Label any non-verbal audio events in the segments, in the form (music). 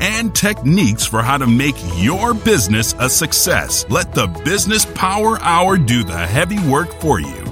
and techniques for how to make your business a success. Let the Business Power Hour do the heavy work for you.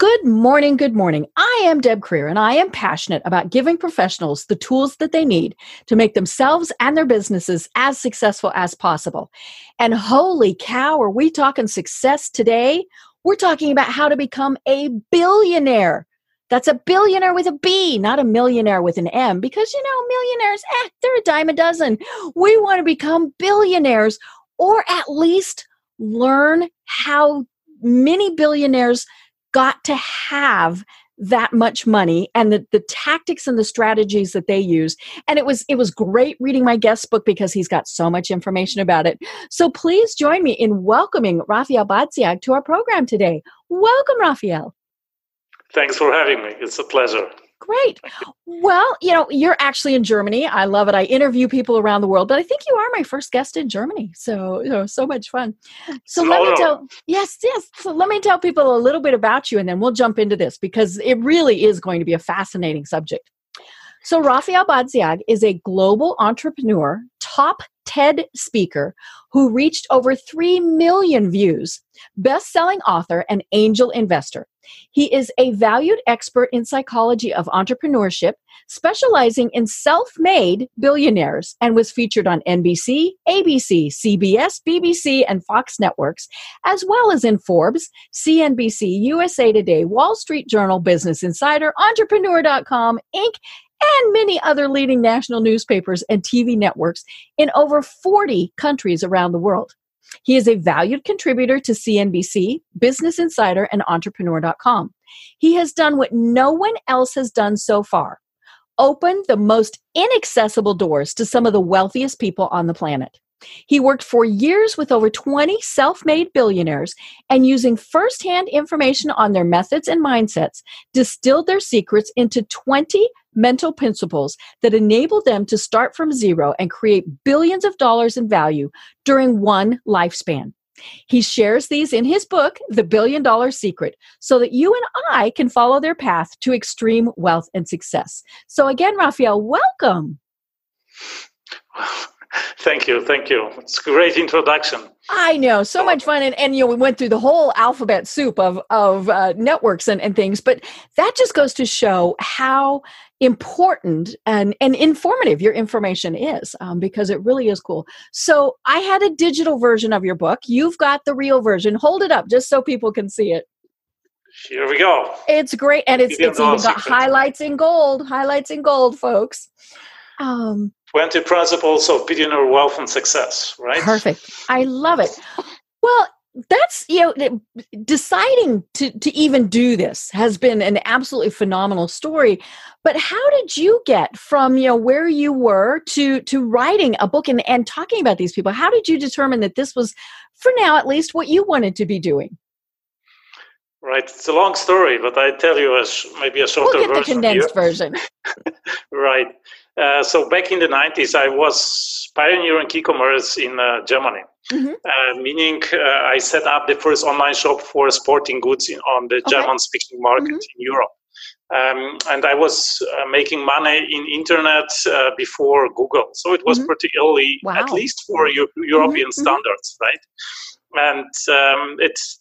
Good morning, good morning. I am Deb Creer and I am passionate about giving professionals the tools that they need to make themselves and their businesses as successful as possible. And holy cow, are we talking success today? We're talking about how to become a billionaire. That's a billionaire with a B, not a millionaire with an M, because you know, millionaires, eh, they're a dime a dozen. We want to become billionaires or at least learn how many billionaires got to have that much money and the, the tactics and the strategies that they use. And it was it was great reading my guest book because he's got so much information about it. So please join me in welcoming Rafael Badziag to our program today. Welcome Rafael Thanks for having me. It's a pleasure. Great. Well, you know, you're actually in Germany. I love it. I interview people around the world, but I think you are my first guest in Germany. So, you know, so much fun. So let me tell Yes, yes. So let me tell people a little bit about you and then we'll jump into this because it really is going to be a fascinating subject. So Rafael Badziag is a global entrepreneur, top TED speaker who reached over 3 million views, best-selling author and angel investor. He is a valued expert in psychology of entrepreneurship, specializing in self made billionaires, and was featured on NBC, ABC, CBS, BBC, and Fox networks, as well as in Forbes, CNBC, USA Today, Wall Street Journal, Business Insider, Entrepreneur.com, Inc., and many other leading national newspapers and TV networks in over 40 countries around the world. He is a valued contributor to CNBC, Business Insider, and Entrepreneur.com. He has done what no one else has done so far opened the most inaccessible doors to some of the wealthiest people on the planet. He worked for years with over 20 self made billionaires and, using firsthand information on their methods and mindsets, distilled their secrets into 20 mental principles that enable them to start from zero and create billions of dollars in value during one lifespan. He shares these in his book, The Billion Dollar Secret, so that you and I can follow their path to extreme wealth and success. So, again, Rafael, welcome. (sighs) Thank you, thank you. It's a great introduction. I know, so much fun, and, and you know we went through the whole alphabet soup of of uh, networks and, and things, but that just goes to show how important and and informative your information is, um, because it really is cool. So I had a digital version of your book. You've got the real version. Hold it up just so people can see it. Here we go. It's great, and it's it's even got highlights in gold. Highlights in gold, folks. Um, 20 principles of billionaire wealth and success, right? Perfect. I love it. Well, that's you know deciding to to even do this has been an absolutely phenomenal story but how did you get from you know where you were to to writing a book and and talking about these people? How did you determine that this was for now at least what you wanted to be doing? Right it's a long story but i tell you as maybe a shorter we'll get the condensed version. (laughs) Right uh, so back in the 90s, I was pioneering e-commerce in uh, Germany, mm-hmm. uh, meaning uh, I set up the first online shop for sporting goods in, on the okay. German-speaking market mm-hmm. in Europe. Um, and I was uh, making money in internet before Google, so it was mm-hmm. pretty early, wow. at least for European mm-hmm. standards, right? And um, it's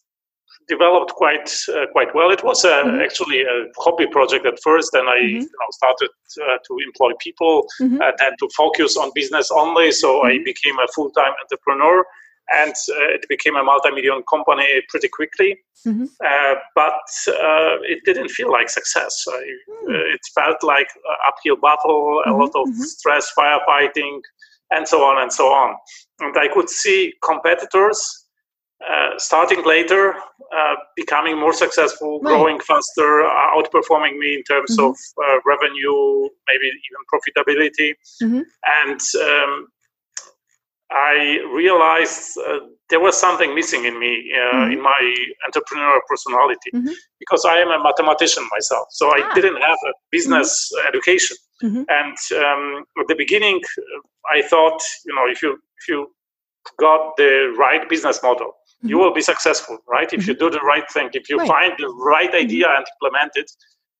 developed quite uh, quite well. It was uh, mm-hmm. actually a hobby project at first, and I mm-hmm. you know, started uh, to employ people, mm-hmm. Uh, then to focus on business only. So I mm-hmm. became a full time entrepreneur, and uh, it became a multi-million company pretty quickly. Mm-hmm. Uh, but it didn't feel like success. I, mm. it felt like uphill battle, a mm-hmm. lot of stress, firefighting, and so on and so on. And I could see competitors uh, starting later, uh, becoming more successful, right. growing faster, uh, outperforming me in terms mm-hmm. of uh, revenue, maybe even profitability. Mm-hmm. And um, I realized uh, there was something missing in me, uh, mm-hmm. in my entrepreneurial personality, mm-hmm. because I am a mathematician myself. So ah. I didn't have a business mm-hmm. education. Mm-hmm. And um, at the beginning, I thought, you know, if you if you got the right business model, you mm-hmm. will be successful, right? If you mm-hmm. do the right thing, if you right. find the right idea and implement it,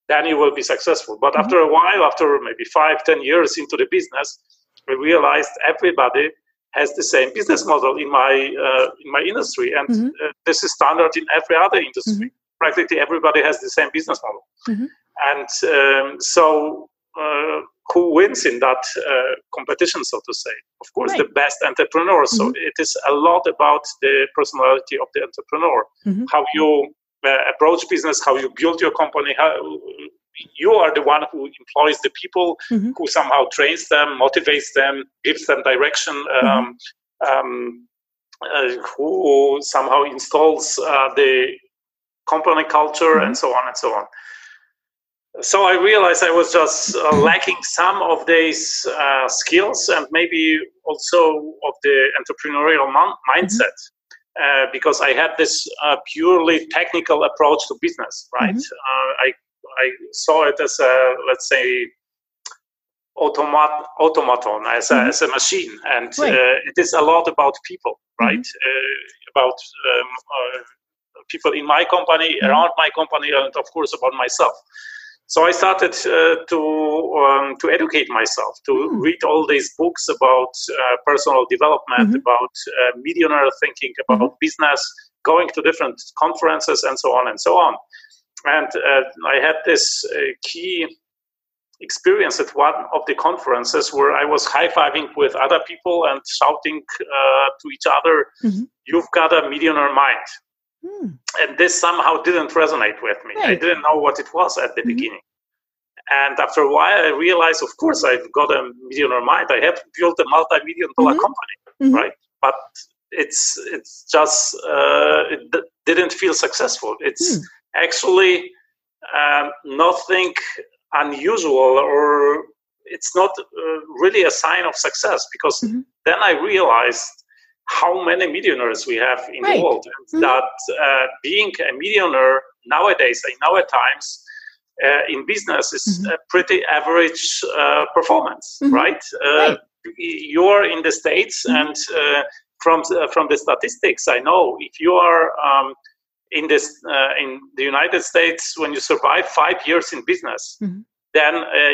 then you will be successful. But after a while, after maybe five, ten years into the business, I realized everybody has the same business model in my uh, in my industry, and mm-hmm. uh, this is standard in every other industry. Mm-hmm. Practically everybody has the same business model, mm-hmm. and um, so who wins in that uh, competition, so to say? Of course, right. the best entrepreneur. So mm-hmm. it is a lot about the personality of the entrepreneur, mm-hmm. how you uh, approach business, how you build your company, how you are the one who employs the people, mm-hmm. who somehow trains them, motivates them, gives them direction, um, mm-hmm. um, uh, who somehow installs uh, the company culture, mm-hmm. and so on and so on. So I realized I was just uh, lacking some of these uh, skills and maybe also of the entrepreneurial man- mindset. Uh, because I had this uh, purely technical approach to business, right? Mm-hmm. I I saw it as a let's say automat automaton as a, mm-hmm. as a machine, and right. uh, it is a lot about people, right? Mm-hmm. Uh, about um, uh, people in my company, mm-hmm. around my company, and of course about myself. So I started uh, to um, to educate myself, to mm. read all these books about uh, personal development, mm-hmm. about uh, millionaire thinking, about mm-hmm. business, going to different conferences, and so on and so on and uh, I had this uh, key experience at one of the conferences where I was high fiving with other people and shouting uh, to each other, mm-hmm. You've got a millionaire mind. Mm. And this somehow didn't resonate with me. Right. I didn't know what it was at the mm-hmm. beginning. And after a while, I realized, of course, I've got a millionaire mind. I have built a multi-million dollar mm-hmm. company, mm-hmm. right? But it's it's just uh, it d- didn't feel successful. It's mm actually um, nothing unusual or it's not uh, really a sign of success because mm-hmm. then I realized how many millionaires we have in right. the world and mm-hmm. that uh, being a millionaire nowadays in our times uh, in business is mm-hmm. a pretty average uh, performance mm-hmm. right? Uh, right? you're in the states mm-hmm. and uh, from from the statistics i know if you are um, in this uh, in the United States, when you survive five years in business, mm-hmm. then uh,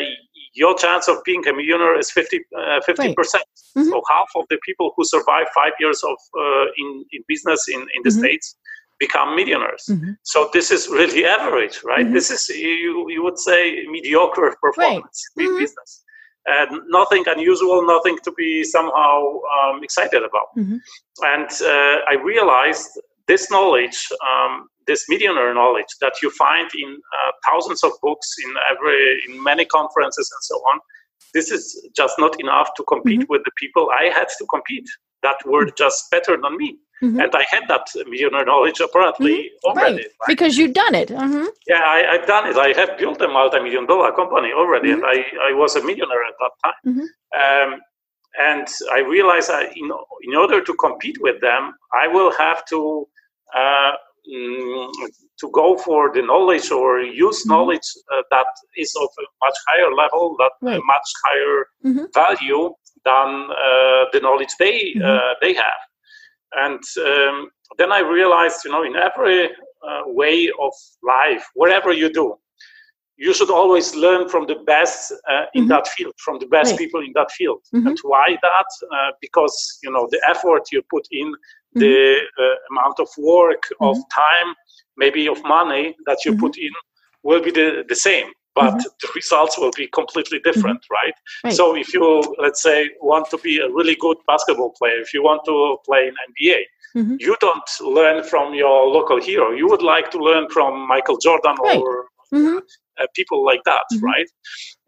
your chance of being a millionaire is 50 uh, percent. Mm-hmm. So half of the people who survive five years of uh, in in business in in the mm-hmm. states become millionaires. Mm-hmm. So this is really average, right? Mm-hmm. This is you you would say mediocre performance right. in mm-hmm. business. And nothing unusual, nothing to be somehow um, excited about. And uh, I realized this knowledge, um, this millionaire knowledge that you find in uh, thousands of books, in every, in many conferences, and so on, this is just not enough to compete mm-hmm. with the people I had to compete that were mm-hmm. just better than me. Mm-hmm. And I had that millionaire knowledge apparently mm-hmm. already. Right. Right? Because you've done it. Mm-hmm. Yeah, I, have done it. I have built a multi-million dollar company already, and mm-hmm. I, I was a millionaire at that time. Mm-hmm. Um, and I realized that in, in order to compete with them, I will have to uh, mm, to go for the knowledge or use mm-hmm. knowledge uh, that is of a much higher level, that right. much higher mm-hmm. value than uh, the knowledge they mm-hmm. Uh, they have. And um, then I realized, you know, in every uh, way of life, whatever you do, you should always learn from the best uh, in mm-hmm. that field, from the best right. people in that field. Mm-hmm. And why that? Uh, because you know the effort you put in, mm-hmm. the uh, amount of work, of mm-hmm. time, maybe of money that you put mm-hmm. in, will be the, the same. But mm-hmm. the results will be completely different, right? right? So if you, let's say, want to be a really good basketball player, if you want to play in NBA, you don't learn from your local hero. You would like to learn from Michael Jordan right. or Mm-hmm. Uh, people like that, mm-hmm. right?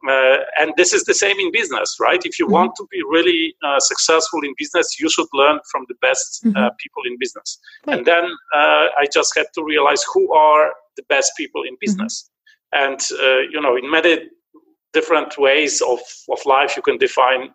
Uh, and this is the same in business, right? If you mm-hmm. want to be really uh, successful in business, you should learn from the best uh, mm-hmm. people in business. Right. And then uh, I just had to realize who are the best people in mm-hmm. business. And, uh, you know, in many different ways of, of life, you can define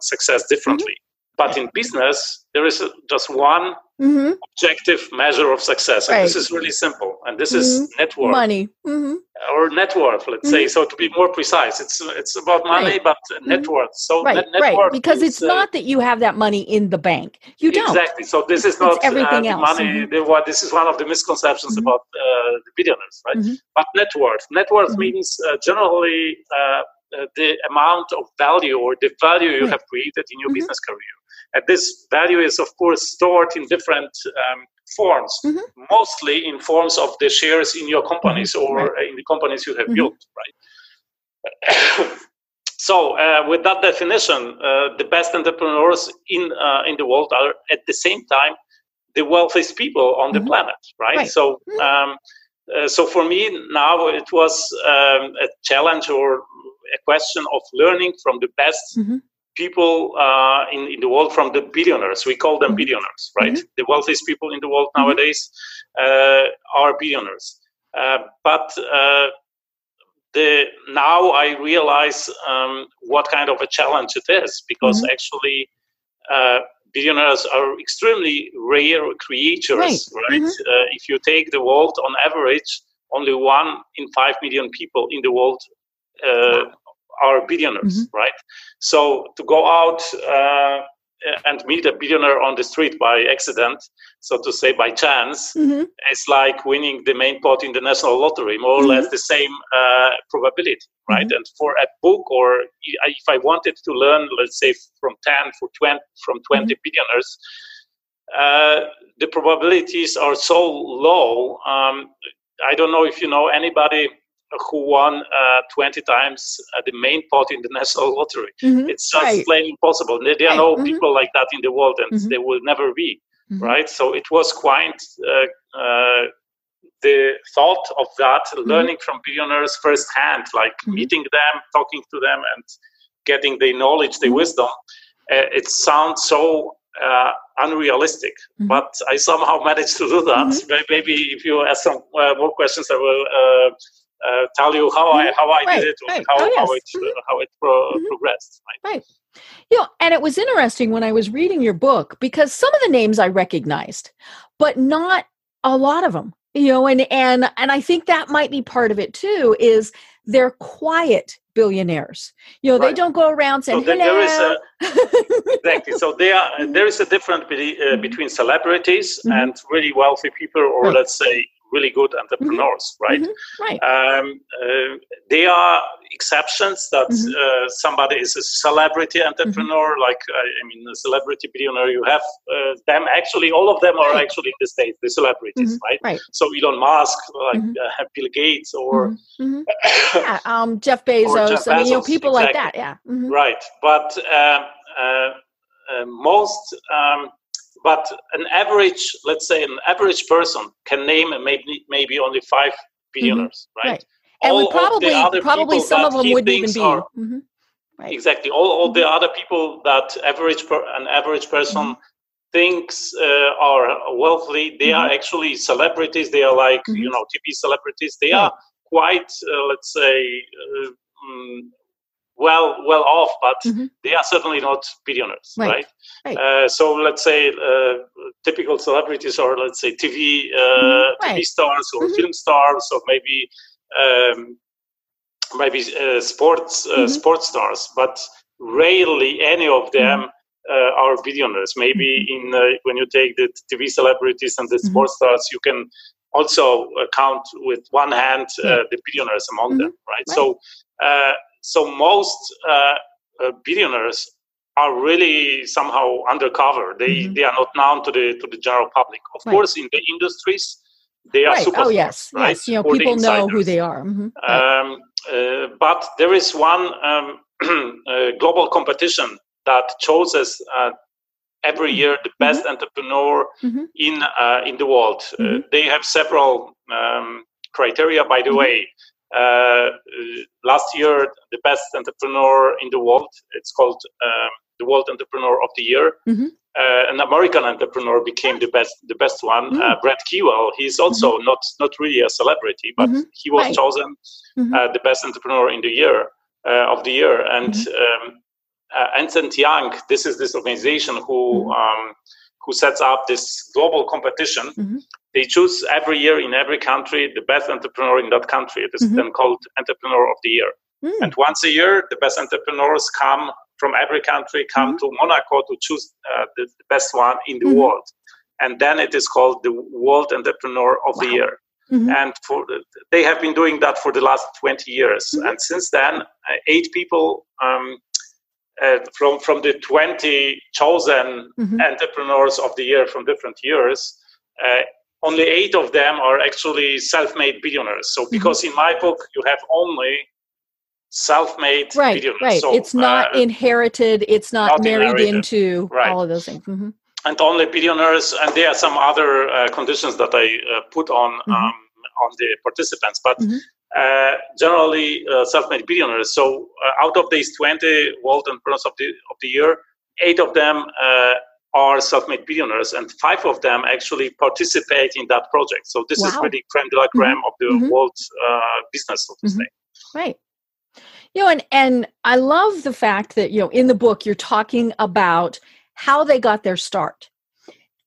success differently. Mm-hmm. But in business, there is just one mm-hmm. objective measure of success. And right. this is really simple. And this mm-hmm. is net worth. Money. Mm-hmm. Or net worth, let's say. Mm-hmm. So to be more precise, it's it's about money, right. but net mm-hmm. worth. So right, net, net right. Worth because it's uh, not that you have that money in the bank. You don't. Exactly. So this is not everything uh, else. money. The, what, this is one of the misconceptions about uh, the billionaires, right? But net worth. Net worth means uh, generally uh, uh, the amount of value or the value you have created in your mm-hmm. business career. And this value is, of course, stored in different um, forms, mm-hmm. mostly in forms of the shares in your companies mm-hmm. or right. in the companies you have mm-hmm. built, right? (coughs) so, uh, with that definition, uh, the best entrepreneurs in uh, in the world are at the same time the wealthiest people on the mm-hmm. planet, right? right. So. Mm-hmm. Um, uh, so for me now it was um, a challenge or a question of learning from the best mm-hmm. People uh, in, in the world, from the billionaires. We call them mm-hmm. billionaires, right? Mm-hmm. The wealthiest people in the world mm-hmm. nowadays uh, are billionaires. Uh, but uh, the now I realize um, what kind of a challenge it is because mm-hmm. actually uh, billionaires are extremely rare creatures, right? right? Mm-hmm. Uh, if you take the world on average, only one in five million people in the world uh, are billionaires, mm-hmm. right? So to go out uh, and meet a billionaire on the street by accident, so to say by chance, mm-hmm. it's like winning the main pot in the national lottery, more or less mm-hmm. the same uh, probability, right? Mm-hmm. And for a book, or if I wanted to learn, let's say from 10 for 20, from 20 mm-hmm. billionaires, uh, the probabilities are so low. Um, I don't know if you know anybody who won uh, 20 times uh, the main pot in the (laughs) national lottery. Mm-hmm. It's just right. plain impossible. There, there are no mm-hmm. people like that in the world, and mm-hmm. there will never be. Mm-hmm. Right? So it was quite uh, uh the thought of that, mm-hmm. learning from billionaires firsthand, like mm-hmm. meeting them, talking to them, and getting the knowledge, the wisdom. Uh, it sounds so uh, unrealistic, mm-hmm. but I somehow (laughs) managed to do that. Mm-hmm. Maybe if you ask some uh, more questions, I will uh, uh, tell you how I how I right, did it, right. how, oh, yes. how it mm-hmm. how it pro- mm-hmm. progressed. Right. right. You know, and it was interesting when I was reading your book because some of the names I recognized, but not a lot of them. You know, and and and I think that might be part of it too. Is they're quiet billionaires. You know, right. they don't go around saying, so there is a, (laughs) exactly. So there, are, there is a difference be, uh, mm-hmm. between celebrities mm-hmm. and really wealthy people, or right. let's say really good entrepreneurs, mm-hmm. right? Mm-hmm. Right. Um, uh, they are exceptions that mm-hmm. uh, somebody is a celebrity entrepreneur, mm-hmm. like I mean, a celebrity billionaire. You have uh, them. Actually, all of them are right. actually in the states, the celebrities, mm-hmm. right? Right. So Elon Musk, like mm-hmm. uh, Bill Gates, or (coughs) yeah, um, Jeff Bezos. Jeff I mean, you know, people exactly. like that. Yeah. Right, but. Um, uh, uh, most um, but an average, let's say, an average person can name maybe maybe only five billionaires, mm-hmm. right? right? And all probably probably some of them wouldn't even be. Are, mm-hmm. right. Exactly. All, all the mm-hmm. other people that average per, an average person mm-hmm. thinks uh, are wealthy, they are mm-hmm. actually celebrities. They are like you know TV celebrities. They are quite, uh, let's say. Uh, mm, well well off, but mm-hmm. they are certainly not billionaires, right? right? right. Uh, so let's say uh, typical celebrities are let's say TV uh, mm-hmm. right. TV stars or mm-hmm. film stars or maybe um, maybe uh, sports uh, mm-hmm. sports stars, but rarely any of them. Mm-hmm. Uh, are billionaires. Maybe mm-hmm. in when you take the TV celebrities and the sports stars, you can also count with one hand the billionaires among them, right? So so most uh, uh, billionaires are really somehow undercover. They mm-hmm. they are not known to the to the general public. Of right. course, in the industries, they are right. Oh yes, right? yes. You know, people know who they are. Mm-hmm. Um, uh, but there is one um, (clears throat) uh, global competition that chooses uh, every mm-hmm. year the best mm-hmm. entrepreneur mm-hmm. in uh, in the world. Mm-hmm. they have several um, criteria, by the mm-hmm. way. Uh, last year, the best entrepreneur in the world, it's called um, the World Entrepreneur of the Year. Mm-hmm. Uh, an American entrepreneur became the best, the best one. Mm-hmm. Uh, Brett Kewell. He's also mm-hmm. not not really a celebrity, but mm-hmm. he was right. chosen mm-hmm. uh, the best entrepreneur in the year uh, of the year. And um, uh, Ernst Young, this is this organization who um, who sets up this global competition. Mm-hmm. They choose every year in every country the best entrepreneur in that country. It is mm-hmm. then called Entrepreneur of the Year. Mm. And once a year, the best entrepreneurs come from every country, come mm-hmm. to Monaco to choose uh, the, the, best one in the mm-hmm. world. And then it is called the World Entrepreneur of wow. the Year. Mm-hmm. And for they have been doing that for the last 20 years. Mm-hmm. And since then, uh, eight people um, uh, from from the 20 chosen mm-hmm. entrepreneurs of the year from different years, uh, only eight of them are actually self-made billionaires. So mm-hmm. because in my book you have only self-made right, billionaires. Right, so, it's not uh, inherited. It's not, not married inherited. into right. all of those things. Mm-hmm. And only billionaires, and there are some other uh, conditions that I uh, put on mm-hmm. um, on the participants, but. Mm-hmm. Uh, generally uh, self-made billionaires. So uh, out of these 20 world entrepreneurs of the of the year, eight of them are self-made billionaires, and five of them actually participate in that project. So this wow. is really creme de la creme mm-hmm. of the mm-hmm. world business, so to mm-hmm. say. Right. You know, and and I love the fact that you know in the book you're talking about how they got their start,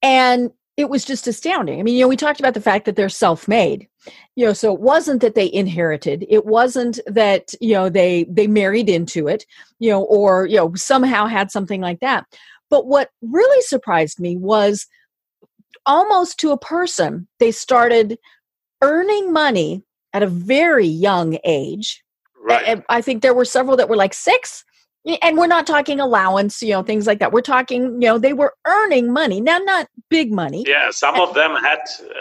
and it was just astounding. I mean, you know, we talked about the fact that they're self-made. You know, so it wasn't that they inherited. It wasn't that, you know, they they married into it, you know, or, you know, somehow had something like that. But what really surprised me was almost to a person, they started earning money at a very young age. Right. I think there were several that were like six and we're not talking allowance you know things like that we're talking you know they were earning money now not big money yeah some of them had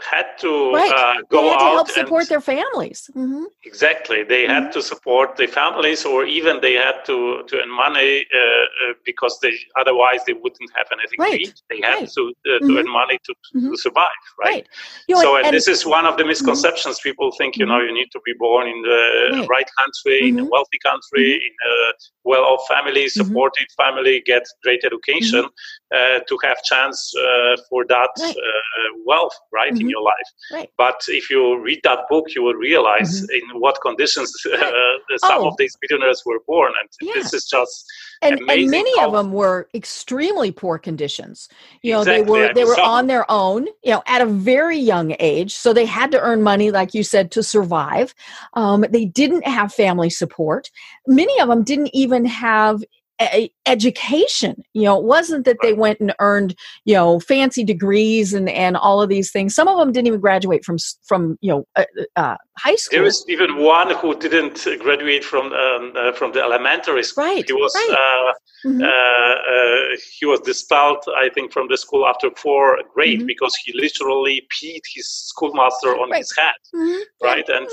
had to right. uh, go they had to help support their families mm-hmm. exactly they had mm-hmm. to support their families or even they had to to earn money uh, uh, because they otherwise they wouldn't have anything right. to eat they had right. to uh, to mm-hmm. earn money to, to mm-hmm. survive right, you know, so and, and, this is one of the mm-hmm. misconceptions people think you know mm-hmm. you need to be born in the right, country in a wealthy country in a well-off family, mm-hmm. mm-hmm. family, get great education mm-hmm. uh, to have chance uh, for that right. uh, wealth, right, in mm-hmm. your life. Right. But if you read that book, you will realize mm-hmm. in what conditions (laughs) uh, some oh. of these billionaires were born, and yeah. this is just and, and many of them were extremely poor conditions. You know, exactly. they were they were on their own. You know, at a very young age, so they had to earn money, like you said, to survive. Um, they didn't have family support. Many of them didn't even have a- education you know it wasn't that they went and earned you know fancy degrees and and all of these things some of them didn't even graduate from from you know uh, uh, high school there was even one who didn't graduate from um, uh, from the elementary school right he was right. Uh, mm-hmm. Uh, uh, he was dispelled i think from the school after four grade mm-hmm. because he literally peed his schoolmaster on right. his head mm-hmm. right and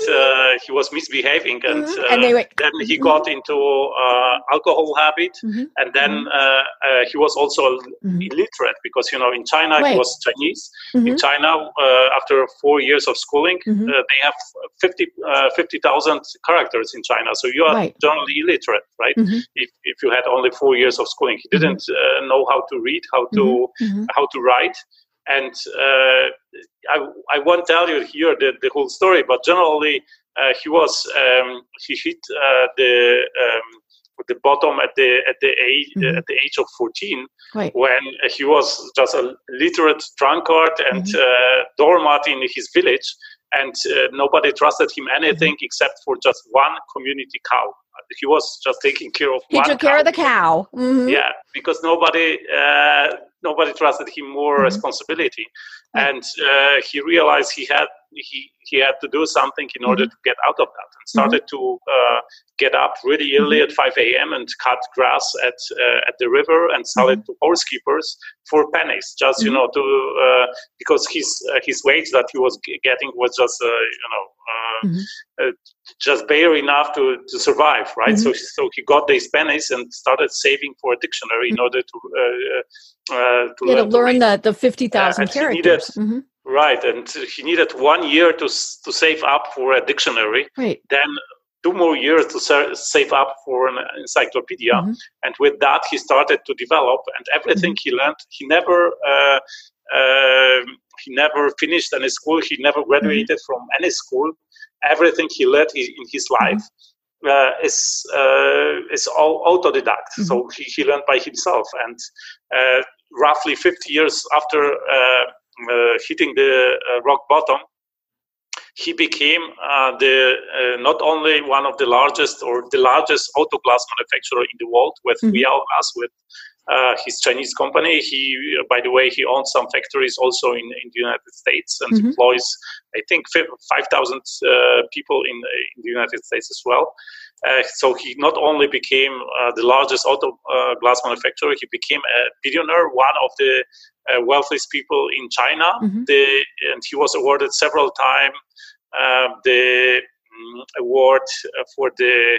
he was misbehaving and, mm-hmm. and went, then he mm-hmm. got into alcohol habit mm-hmm. and then mm-hmm. uh, uh, he was also mm-hmm. illiterate because you know in China right. he was Chinese. In mm-hmm. China, uh, after four years of schooling, mm-hmm. they have 50 50,000 characters in China, so you are right. generally illiterate, right? If if you had only four years of schooling, he didn't know how to read, how to how to write and uh, I, I won't tell you here the, the whole story, but generally uh, he was um, he hit uh, the um, the bottom at the at the age mm-hmm. at the age of 14 right. when he was just a literate drunkard and mm-hmm. uh, doormat in his village and uh, nobody trusted him anything mm-hmm. except for just one community cow he was just taking care of he took cow. care of the cow mm-hmm. yeah because nobody uh, nobody trusted him more mm-hmm. responsibility and uh, he realized he had he, he had to do something in order mm-hmm. to get out of that and started mm-hmm. to uh, get up really early mm-hmm. at 5 a.m. and cut grass at uh, at the river and sell it mm-hmm. to horse keepers for pennies just you mm-hmm. know to uh, because his uh, his wage that he was getting was just uh, you know uh, just bare enough to, to survive right so so he got these pennies and started saving for a dictionary in order to to, yeah, to learn the the 50,000 characters needed, Right, and he needed one year to to save up for a dictionary. Right. Then two more years to save up for an encyclopedia, mm-hmm. and with that he started to develop. And everything mm-hmm. he learned, he never uh, uh, he never finished any school. He never graduated mm-hmm. from any school. Everything he learned in his life uh, is uh, is all autodidact. Mm-hmm. So he, he learned by himself, and uh, roughly 50 years after uh, hitting the rock bottom, he became uh, the uh, not only one of the largest or the largest auto glass manufacturer in the world with mm-hmm. Glass with uh, his Chinese company. He, by the way, he owns some factories also in, in the United States and mm-hmm. employs, I think, 5,000 uh, people in, in the United States as well. Uh, so he not only became uh, the largest auto uh, glass manufacturer, he became a billionaire, one of the uh, wealthiest people in China. Mm-hmm. The, and he was awarded several times the um, award for the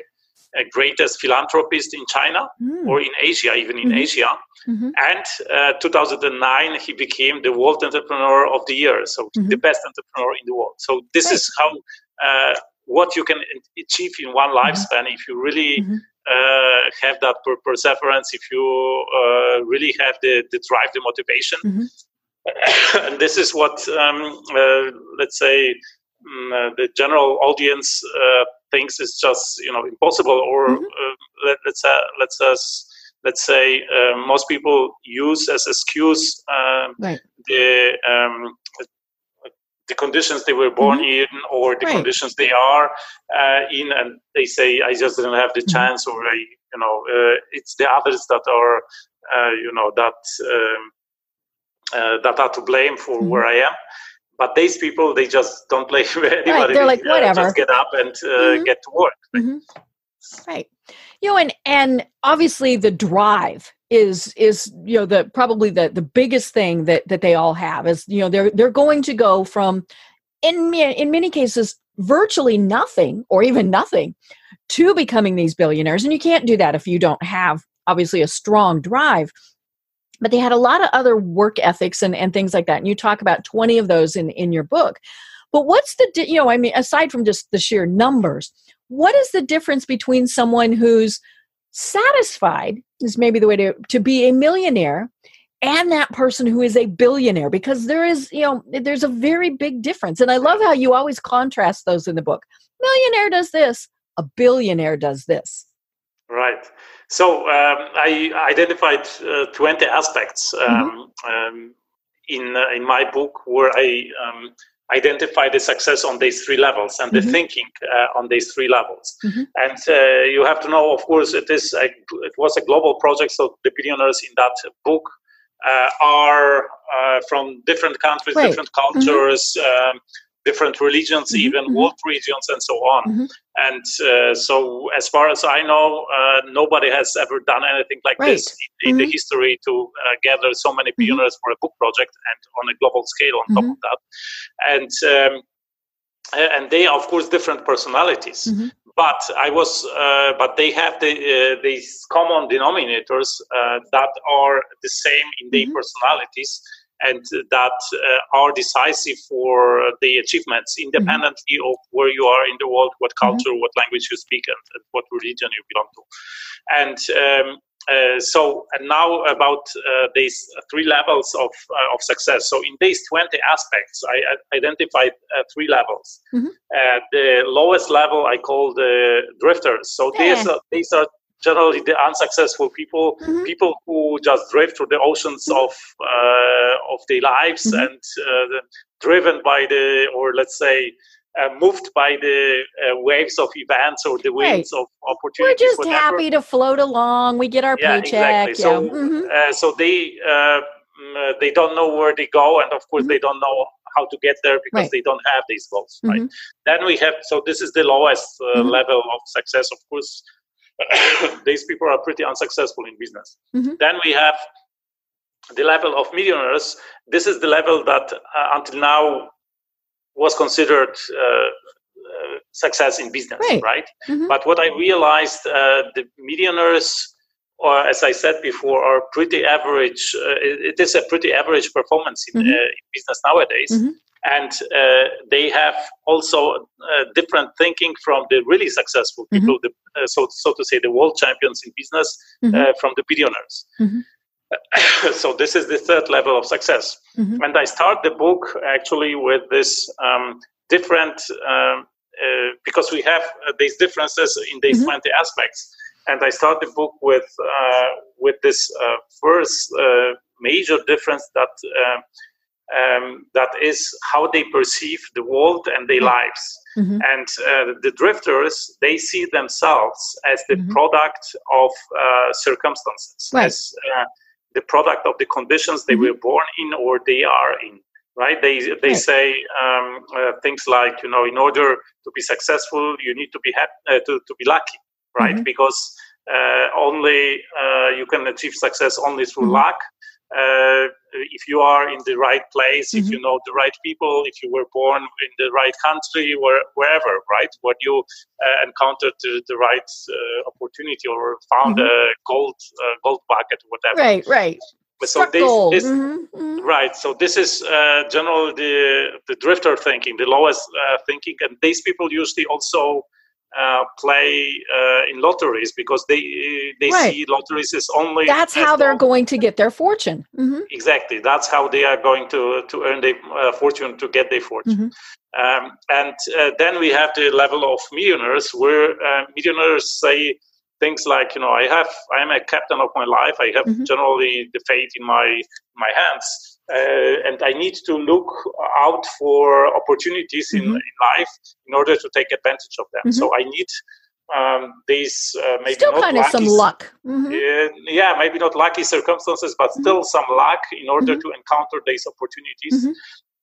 greatest philanthropist in China mm. or in Asia, even in mm-hmm. Asia. Mm-hmm. And uh, 2009, he became the World Entrepreneur of the Year, so mm-hmm. the best entrepreneur in the world. So this is how uh, what you can achieve in one mm-hmm. lifespan if you really mm-hmm. Uh, have that per- perseverance, if you uh, really have the, the drive, the motivation. Mm-hmm. (coughs) and this is what, um, uh, let's say, um, the general audience thinks is just you know impossible or mm-hmm. uh, let, us uh, let's us let's say uh, most people use as excuse um, right. the um, the conditions they were born mm-hmm. in or the right. conditions they are uh, in and they say i just didn't have the mm-hmm. chance or i you know uh, it's the others that are uh, you know that um, that are to blame for mm-hmm. where i am but these people they just don't play with (laughs) anybody right. they're like whatever uh, just get up and uh, mm-hmm. get to work mm-hmm. right you know and and obviously the drive is is you know the probably the the biggest thing that that they all have is you know they're they're going to go from in in many cases virtually nothing or even nothing to becoming these billionaires. And you can't do that if you don't have obviously a strong drive. But they had a lot of other work ethics and, and things like that. And you talk about 20 of those in, in your book. But what's the you know i mean aside from just the sheer numbers what is the difference between someone who's satisfied is maybe the way to, to be a millionaire and that person who is a billionaire because there is you know there's a very big difference. And i love how you always contrast those in the book. Millionaire does this a billionaire does this. Right. So um, I identified uh, 20 aspects um, mm-hmm. um, in uh, in my book where I um, identify the success on these three levels and mm-hmm. the thinking uh, on these three levels. Mm-hmm. And uh, you have to know, of course, it is a, it was a global project, so the billionaires in that book uh, are uh, from different countries, right. different mm-hmm. cultures. Um, different religions, mm-hmm, even mm-hmm. world regions, and so on. Mm-hmm. And uh, so, as far as I know, uh, nobody has ever done anything like right. this in, in the mm-hmm. history to uh, gather so many mm-hmm. for a book project and on a global scale on top of that. And um, and they are, of course, different personalities. But I was, uh, but they have the, uh, these common denominators uh, that are the same in their personalities and that uh, are decisive for the achievements independently mm-hmm. of where you are in the world, what mm-hmm. culture, mm-hmm. what language you speak, and, and, what religion you belong to. And um, uh, so, and now about uh, these three levels of, uh, of success. So, in these 20 aspects, I, I identified uh, three levels. Mm-hmm. Uh, the lowest level I call the drifters. So, yeah. these, are, these are generally the unsuccessful people, mm-hmm. people who just drift through the oceans mm-hmm. of uh, of their lives mm-hmm. and uh, driven by the, or let's say, uh, moved by the uh, waves of events or the winds right. of opportunities. We're just whatever. happy to float along. We get our yeah, paycheck. Exactly. So, mm-hmm. uh, so they uh, mm, they don't know where they go, and of course mm-hmm. they don't know how to get there because right. they don't have these goals. Right. Mm-hmm. Then we have so this is the lowest level of success. Of course, (coughs) these people are pretty unsuccessful in business. Mm-hmm. Then we have the level of millionaires. This is the level that uh, until now was considered uh, uh, success in business, right? right? Mm-hmm. But what I realized, uh, the millionaires, or as I said before, are pretty average. Uh, it, is a pretty average performance in, mm-hmm. Uh, in business nowadays. Mm-hmm and uh, they have also uh, different thinking from the really successful mm-hmm. people, mm-hmm. the, uh, so so to say, the world champions in business mm-hmm. Uh, from the billionaires. Mm-hmm. (coughs) so this is the third level of success, and I start the book actually with this um, different um, uh, because we have uh, these differences in these mm-hmm. 20 aspects. And I start the book with uh, with this uh, first uh, major difference that um, that is how they perceive the world and their lives. Mm-hmm. And uh, the drifters, they see themselves as the mm-hmm. product of uh, circumstances, right. as uh, the product of the conditions they mm-hmm. were born in or they are in. Right? They they right. say um, uh, things like, you know, in order to be successful, you need to be happy, uh, to to be lucky, right? Mm-hmm. Because uh, only you can achieve success only through mm-hmm. luck uh, if you are in the right place, mm-hmm. if you know the right people, if you were born in the right country, where, wherever, right? What you uh, encountered the, the right uh, opportunity or found mm-hmm. a gold uh, gold bucket, whatever. Right, right. So this, this mm-hmm. mm-hmm. right. So this is uh, generally the the drifter thinking, the lowest uh, thinking, and these people usually also uh, play uh, in lotteries because they they right. see lotteries is only that's how they're going to get their fortune mm-hmm. exactly that's how they are going to to earn their uh, fortune to get their fortune mm-hmm. um, and uh, then we have the level of millionaires where uh, millionaires say things like you know i have i am a captain of my life i have mm-hmm. generally the fate in my my hands uh, and I need to look out for opportunities mm-hmm. in, in, life in order to take advantage of them. Mm-hmm. So I need um, these uh, maybe still kind of some luck. Mm-hmm. Uh, yeah, maybe not lucky circumstances, but mm-hmm. still some luck in order mm-hmm. to encounter these opportunities. Mm-hmm.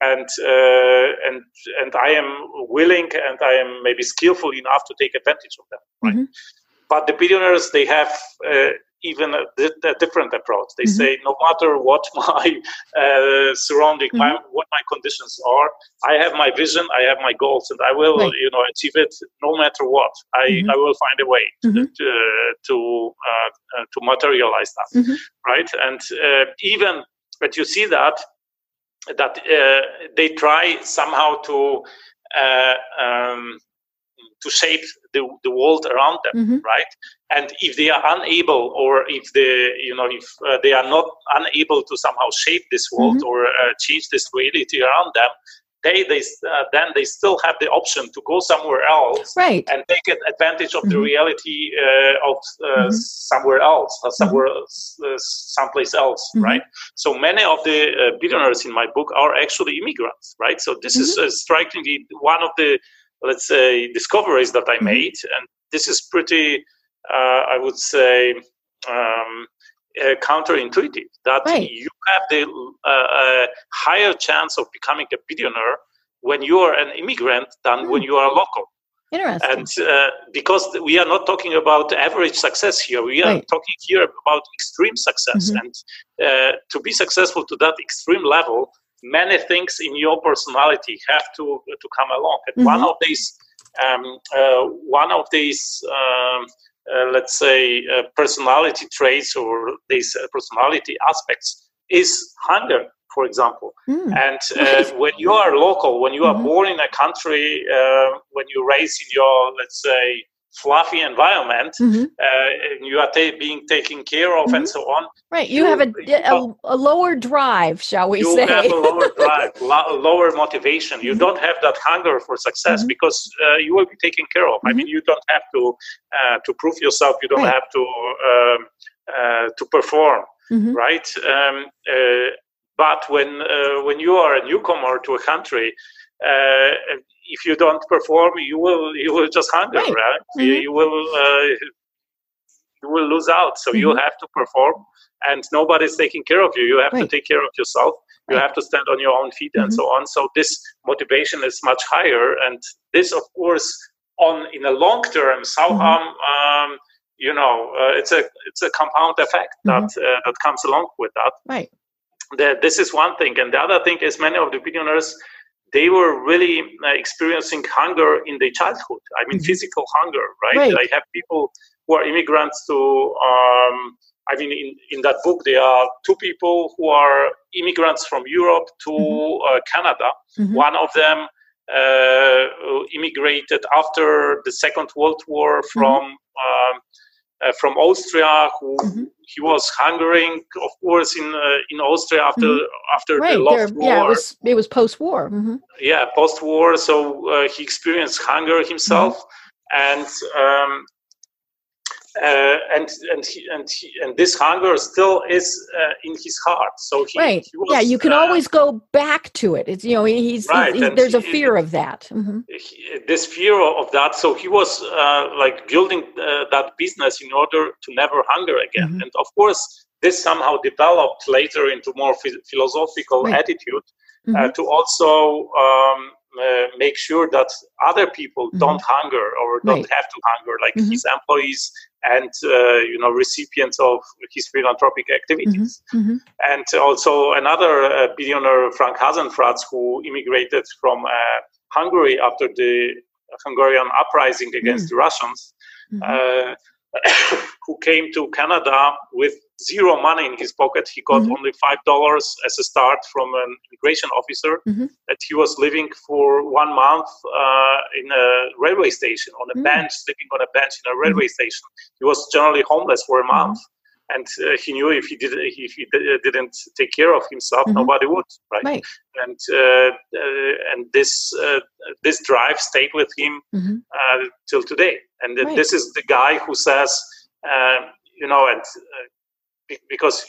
And uh, and and I am willing and I am maybe skillful enough to take advantage of them. Right. But the billionaires, they have uh, even a, a different approach. They mm-hmm. say, no matter what (laughs) my uh, surrounding, mm-hmm. my, what my conditions are, I have my vision, I have my goals, and I will, right. you know, achieve it no matter what. I, mm-hmm. I will find a way to mm-hmm. to to, uh, uh, to materialize that, mm-hmm. right? And uh, even but you see that that uh, they try somehow to uh, um, to shape the, the world around them mm-hmm. right and if they are unable or if they you know if uh, they are not unable to somehow shape this world mm-hmm. or uh, change this reality around them they they uh, then they still have the option to go somewhere else right. and take advantage of mm-hmm. the reality uh, of uh, mm-hmm. somewhere else or mm-hmm. somewhere else, uh, someplace else mm-hmm. right so many of the uh, billionaires in my book are actually immigrants right so this is mm-hmm. uh, strikingly one of the let's say discoveries that I mm-hmm. made, and this is pretty, uh, I would say, um, uh, counterintuitive. That right. you have the uh, higher chance of becoming a billionaire when you are an immigrant than mm. when you are a local. Interesting. And uh, because we are not talking about average success here, we are right. talking here about extreme success. Mm-hmm. And uh, to be successful to that extreme level, many things in your personality have to to come along. And mm-hmm. one of these um, uh, one of these um, uh, let's say uh, personality traits or these uh, personality aspects is hunger for example mm. and uh, when you are local when you are mm-hmm. born in a country uh, when you raise in your let's say fluffy environment mm-hmm. uh, you are ta- being taken care of mm-hmm. and so on right you, you have a, a, a, lower drive shall we you say you have a lower (laughs) drive lo- lower motivation you mm-hmm. don't have that hunger for success mm-hmm. because uh, you will be taken care of i mean mm-hmm. you don't have to uh, to prove yourself you don't right. have to um, uh, to perform mm-hmm. right um, uh, but when uh, when you are a newcomer to a country if you don't perform, you will you will just hunger, right? right? Mm-hmm. You, you, will uh, you will lose out. So mm-hmm. you have to perform, and nobody's taking care of you. You have right. to take care of yourself. You right. have to stand on your own feet mm-hmm. and so on. So this motivation is much higher, and this, of course, on in the long term, somehow. Mm-hmm. Um, you know, uh, it's a it's a compound effect that mm-hmm. uh, that comes along with that. Right. The, this is one thing, and the other thing is many of the billionaires they were really uh, experiencing hunger in their childhood. I mean, mm-hmm. physical hunger, right? right? I have people who are immigrants to, um, I mean, in, in that book, there are two people who are immigrants from Europe to mm-hmm. uh, Canada. Mm-hmm. One of them uh, immigrated after the Second World War mm-hmm. from um, uh, from Austria who mm-hmm. he was hungering, of course, in uh, in Austria after mm-hmm. after right. the lost war. Yeah, it was it was post war. Mm-hmm. Yeah, post war. So uh, he experienced hunger himself, mm-hmm. and um, uh, and and he, and he, and this hunger still is uh, in his heart. So he, right, he was, yeah, you can uh, always go back to it. It's you know he's, right, he's, he's there's a fear of that. Mm-hmm. this fear of that. So he was uh, like building uh, that business in order to never hunger again. Mm-hmm. And of course, this somehow developed later into more philosophical right. attitude uh, mm-hmm. to also. Um, uh, make sure that other people mm-hmm. don't hunger or don't right. have to hunger, like mm-hmm. his employees and uh, you know recipients of his philanthropic activities. Mm-hmm. mm-hmm. And also another uh, billionaire, Frank Hasenfratz, who immigrated from uh, Hungary after the Hungarian uprising against mm. the Russians. Mm-hmm. Uh, (coughs) who came to Canada with zero money in his pocket. He got mm-hmm. only five dollars as a start from an immigration officer. Mm-hmm. That he was living for one month uh, in a railway station on a mm-hmm. bench, sleeping on a bench in a railway mm-hmm. station. He was generally homeless for a mm-hmm. month. And uh, he knew if he did if he didn't take care of himself, mm-hmm. nobody would, right? right. And uh, uh, and this uh, this drive stayed with him till today. And right. this is the guy who says, you know, and because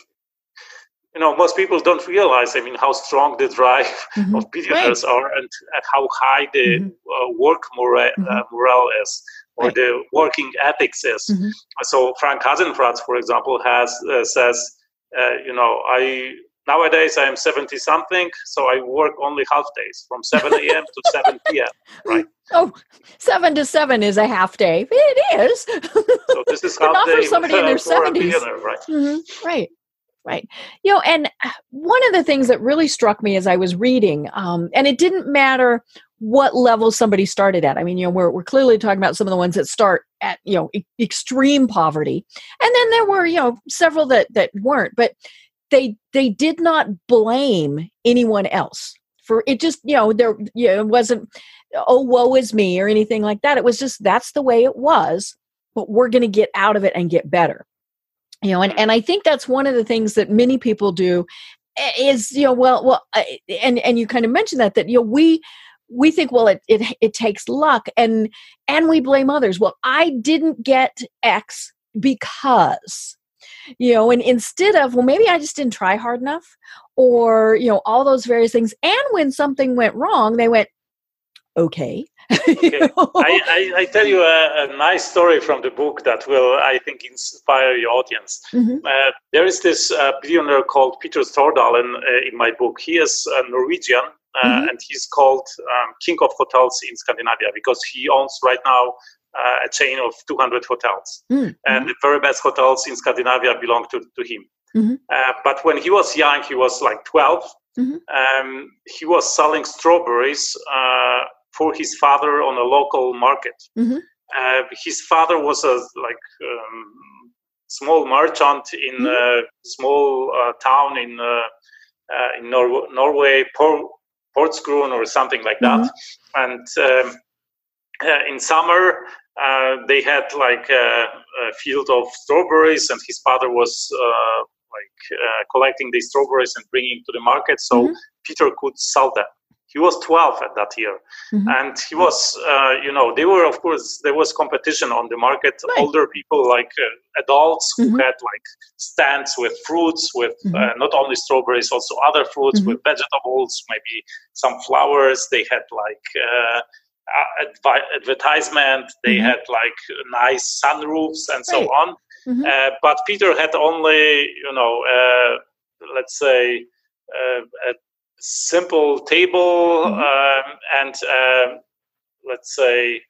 you know most people don't realize i mean how strong the drive (laughs) mm-hmm. of billionaires right. are and, and, how high the mm-hmm. uh, work morale, mm-hmm. uh, morale is or right. the working ethics is mm-hmm. so frank hasenfratz for example has uh, says uh, you know i nowadays i am 70 something so i work only half days from 7 a.m to (laughs) 7 p.m right? Oh seven to seven is a half day. It is. So this is (laughs) half not day for somebody in their 70s right? Mm-hmm. right. Right. You know and uh, one of the things that really struck me as i was reading um, and it didn't matter what level somebody started at. I mean you know we're, we're clearly talking about some of the ones that start at you know e- extreme poverty. And then there were you know several that that weren't. But they they did not blame anyone else for it just you know there you know, it wasn't oh woe is me or anything like that. It was just that's the way it was but we're going to get out of it and get better. You know and, and i think that's one of the things that many people do eh, is you know well well and and you kind of mentioned that that you know we we think well it it, it takes luck and and we blame others. Well i didn't get x because you know and instead of well maybe i just didn't try hard enough or you know all those various things and when something went wrong they went okay (laughs) okay. I, I, I, tell you a, a, nice story from the book that will, I think, inspire your audience. Mm-hmm. Uh, there is this uh, billionaire called Peter Stordalen uh, in my book. He is a Norwegian uh, mm-hmm. and he's called um, King of Hotels in Scandinavia because he owns right now a chain of 200 hotels. Mm-hmm. And the very best hotels in Scandinavia belong to, to him. Mm-hmm. Uh, but when he was young, he was like 12. Mm-hmm. Um, he was selling strawberries uh, for his father on a local market. Mm-hmm. Uh, his father was a like um, small merchant in mm-hmm. a small uh, town in uh, in Nor- Norway, Por- Porsgrunn or something like that. And um, in summer, uh, they had like a, a, field of strawberries, and his father was uh, like uh, collecting these strawberries and bringing to the market, so mm-hmm. Peter could sell them. He was 12 at that year, mm-hmm. and he was, uh, you know, they were of course there was competition on the market. Right. Older people, like uh, adults, who mm-hmm. had like stands with fruits, with mm-hmm. not only strawberries, also other fruits, mm-hmm. with vegetables, maybe some flowers. They had like advertisement. They mm-hmm. had like nice sunroofs and so right. on. Mm-hmm. Uh, but Peter had only, you know, uh, let's say, uh, a simple table mm-hmm. um, and um, let's say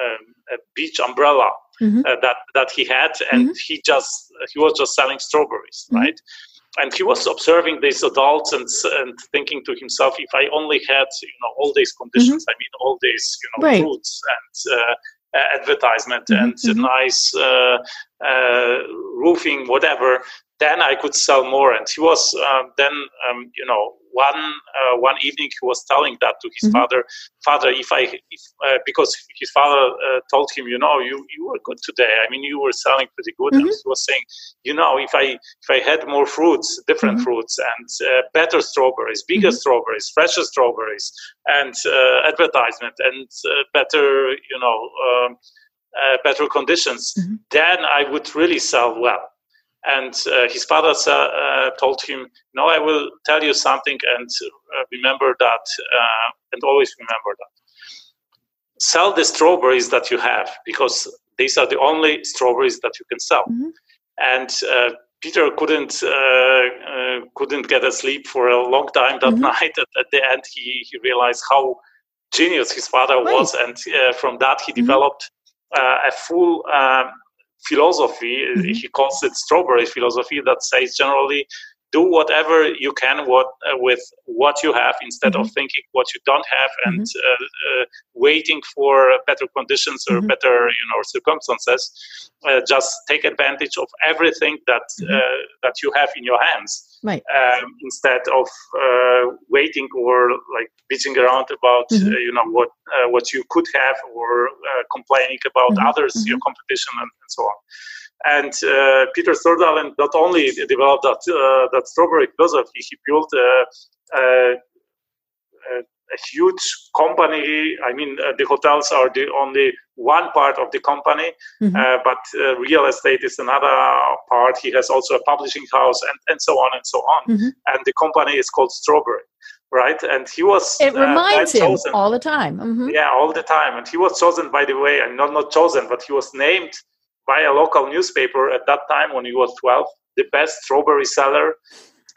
um, a beach umbrella. Mm-hmm. Uh, that that he had, and mm-hmm. he just he was just selling strawberries, mm-hmm. right? And he was observing these adults and, and thinking to himself, if I only had, you know, all these conditions, mm-hmm. I mean, all these, you know, right. fruits and uh, advertisement mm-hmm. and mm-hmm. nice uh, uh, roofing, whatever, then I could sell more. And he was uh, then, um, you know, one uh, one evening he was telling that to his mm-hmm. father father if i if, uh, because his father uh, told him you know you you were good today i mean you were selling pretty good mm-hmm. and he was saying you know if i if i had more fruits different mm-hmm. fruits and uh, better strawberries bigger mm-hmm. strawberries fresher strawberries and uh, advertisement and uh, better you know um, better conditions mm-hmm. then i would really sell well and uh, his father uh, told him, "No, I will tell you something, and uh, remember that, uh, and always remember that. Sell the strawberries that you have because these are the only strawberries that you can sell." Mm-hmm. And uh, Peter couldn't uh, couldn't get a sleep for a long time that mm-hmm. night. At, at, the end, he he realized how genius his father right. was, and from that he mm-hmm. developed a full. Um, philosophy. Mm-hmm. He calls it strawberry philosophy that says generally do whatever you can what, uh, with what you have instead mm-hmm. of thinking what you don't have and mm-hmm. uh, uh, waiting for better conditions or mm-hmm. better you know circumstances uh, just take advantage of everything that mm-hmm. uh, that you have in your hands right. um, instead of uh, waiting or like bitching around about mm-hmm. you know what what you could have or complaining about mm-hmm. others your competition and, and so on and uh, Peter Stordalen not only developed that, uh, that strawberry philosophy, he built a, a, a huge company. I mean, uh, the hotels are the only one part of the company, mm-hmm. uh, but uh, real estate is another part. He has also a publishing house and, and so on and so on. Mm-hmm. And the company is called Strawberry. Right, and he was. It uh, reminds him all the time. Mm-hmm. Yeah, all the time, and he was chosen, by the way, and not not chosen, but he was named by a local newspaper at that time when he was 12, the best strawberry seller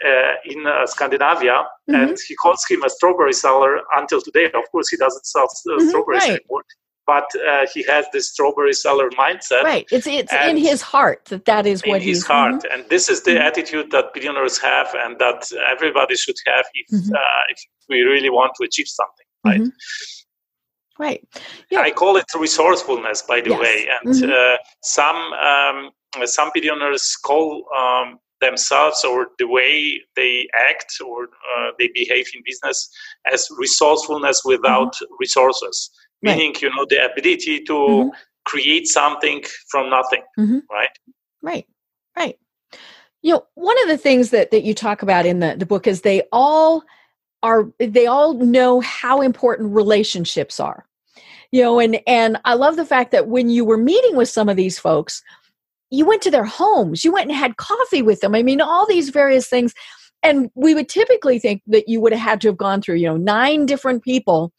uh, in uh, Scandinavia, mm-hmm. and he calls him a strawberry seller until today. Of course, he doesn't sell uh, mm-hmm, strawberries right. anymore, but uh, he has this strawberry seller mindset. Right, it's it's in his heart that that is what in his heart, mm-hmm. and this is the mm-hmm. attitude that billionaires have, and that everybody should have if mm-hmm. uh, if we really want to achieve something, right? Right. Yeah. I call it resourcefulness, by the yes. way. And mm-hmm. uh, some um, some billionaires call um, themselves or the way they act or uh, they behave in business as resourcefulness without mm-hmm. resources, meaning right. you know the ability to mm-hmm. create something from nothing. Mm-hmm. Right. Right. Right. You know, one of the things that that you talk about in the the book is they all are they all know how important relationships are. You know and and i love the fact that when you were meeting with some of these folks you went to their homes you went and had coffee with them i mean all these various things. And we would typically think that you would have had to have gone through you know nine different people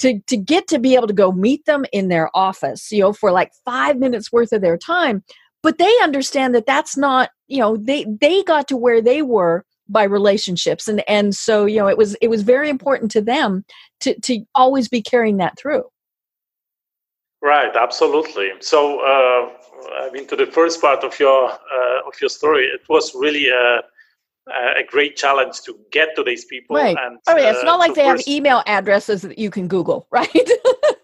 to to get to be able to go meet them in their office you know for like 5 minutes worth of their time. But they understand that that's not you know they they got to where they were by relationships and and so you know it was it was very important to them to to always be carrying that through. Right absolutely. So uh, i mean to the first part of your uh, of your story it was really a a great challenge to get to these people. Right. And, oh, yeah. It's uh, not like they have email addresses that you can Google, (laughs) right?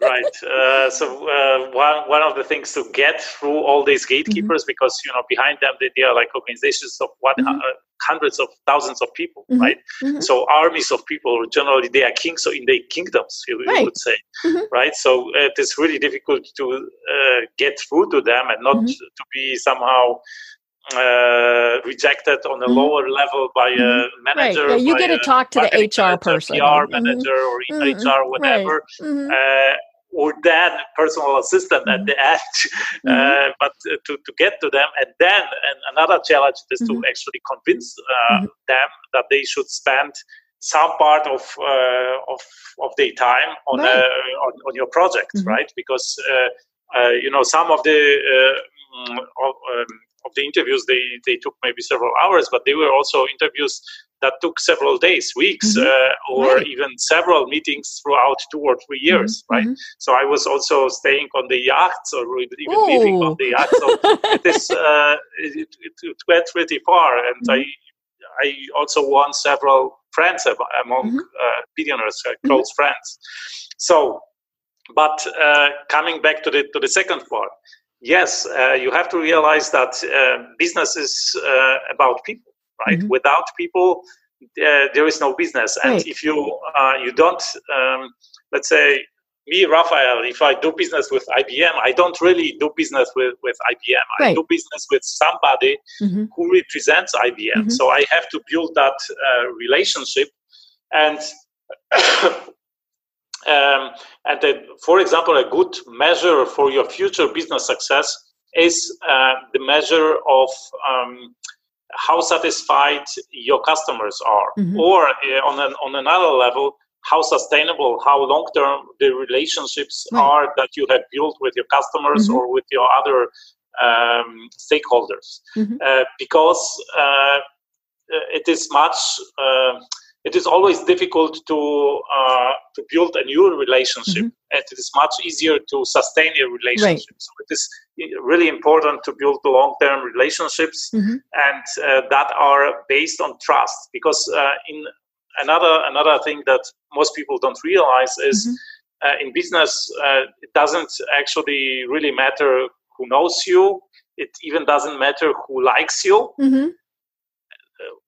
right. Uh, so uh, one one of the things to get through all these gatekeepers, mm-hmm. because you know behind them they, they are like organizations of what mm-hmm. Uh, hundreds of thousands of people, mm-hmm. right? Mm-hmm. So armies of people. Generally, they are kings so in their kingdoms. You, right. you would say, mm-hmm. right? So it is really difficult to uh, get through to them and not mm-hmm. to be somehow uh, rejected on a mm-hmm. lower level by a mm-hmm. manager. Right. Yeah, you get to talk to the HR person, PR mm-hmm. manager, or mm-hmm. HR, whatever. Right. Mm-hmm. Uh, or then personal assistant at the end, (laughs) uh, but to, to get to them, and then and another challenge is to actually convince uh, them that they should spend some part of uh, of of their time on right. uh, on, on, your project, mm-hmm. right? Because uh, uh, you know some of the mm, um, of the interviews they they took maybe several hours but they were also interviews that took several days weeks mm-hmm. uh, or right. even several meetings throughout two or three years mm-hmm. right mm-hmm. so i was also staying on the yachts or even living on the yacht so (laughs) it is uh, it, it, it, went pretty far and i mm-hmm. i also won several friends among mm-hmm. uh, billionaires uh, close mm-hmm. friends so but uh, coming back to the to the second part yes, uh, you have to realize that uh, business is uh, about people, right? Mm-hmm. Without people, uh, there is no business. And right. if you uh, you don't, um, let's say me, Rafael, if I do business with IBM, I don't really do business with, with IBM. Right. I do business with somebody mm-hmm. who represents IBM. Mm-hmm. So I have to build that uh, relationship. And (coughs) um, and then, for example, a good measure for your future business success is uh, the measure of um, how satisfied your customers are, mm-hmm. or uh, on an, on another level, how sustainable, how long term the relationships right. are that you have built with your customers mm-hmm. or with your other um, stakeholders, mm-hmm. uh, because uh, it is much. It is always difficult to uh, to build a new relationship, mm-hmm. and it is much easier to sustain a relationship. Right. So it is really important to build long-term relationships, mm-hmm. and uh, that are based on trust. Because uh, in another another thing that most people don't realize is mm-hmm. Uh, in business, uh, it doesn't actually really matter who knows you. It even doesn't matter who likes you. Mm-hmm.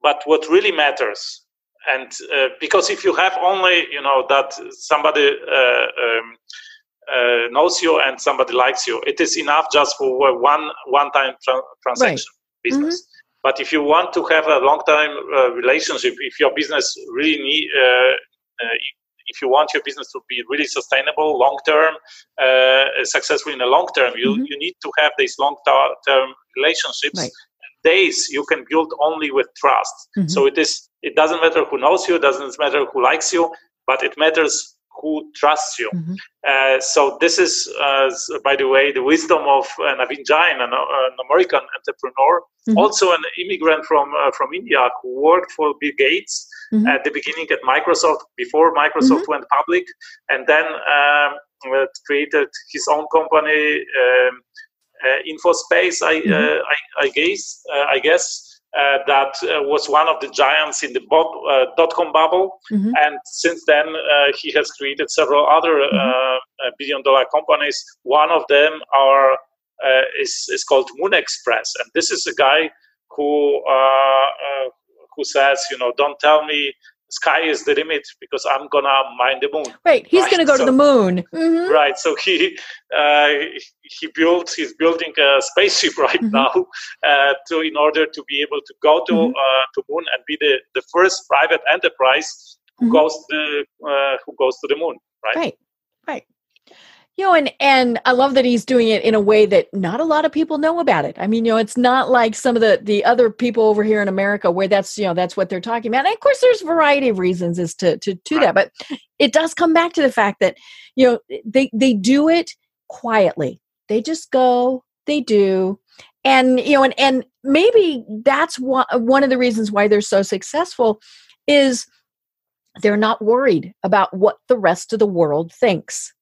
But what really matters and uh, because if you have only you know that somebody uh, um, uh, knows you and somebody likes you it is enough just for one one time tra- transaction right. business mm-hmm. but if you want to have a long time uh, relationship if your business really need uh, uh, if you want your business to be really sustainable long term successful in the long term you mm-hmm. you need to have these long term relationships right. Days you can build only with trust mm-hmm. so it is it doesn't matter who knows you, doesn't matter who likes you, but it matters who trusts you. Mm-hmm. Uh, so this is, uh, by the way, the wisdom of uh, Naveen Jain, an, an American entrepreneur, mm-hmm. also an immigrant from uh, from India who worked for Bill Gates mm-hmm. at the beginning at Microsoft before Microsoft mm-hmm. went public, and then um, uh, created his own company, um, uh, InfoSpace. I, mm-hmm. I, I guess I guess uh, that uh, was one of the giants in the uh, dot com bubble. Mm-hmm. And since then, uh, he has created several other uh, mm-hmm. billion dollar companies. One of them are is, is called Moon Express. And this is a guy who who says, you know, don't tell me sky is the limit because I'm gonna mine the moon. Right, he's right? gonna go so, to the moon. Mm-hmm. Right, so he uh, he built he's building a spaceship (laughs) right mm-hmm. now uh, to in order to be able to go to mm-hmm. uh, to moon and be the, the first private enterprise who mm-hmm. goes to uh, who goes to the moon. Right. Right. Right you know and and i love that he's doing it in a way that not a lot of people know about it. I mean you know it's not like some of the the other people over here in america where that's you know that's what they're talking about. And of course there's a variety of reasons as to to, to that but it does come back to the fact that you know they they do it quietly. They just go they do and you know and and maybe that's one, one of the reasons why they're so successful is they're not worried about what the rest of the world thinks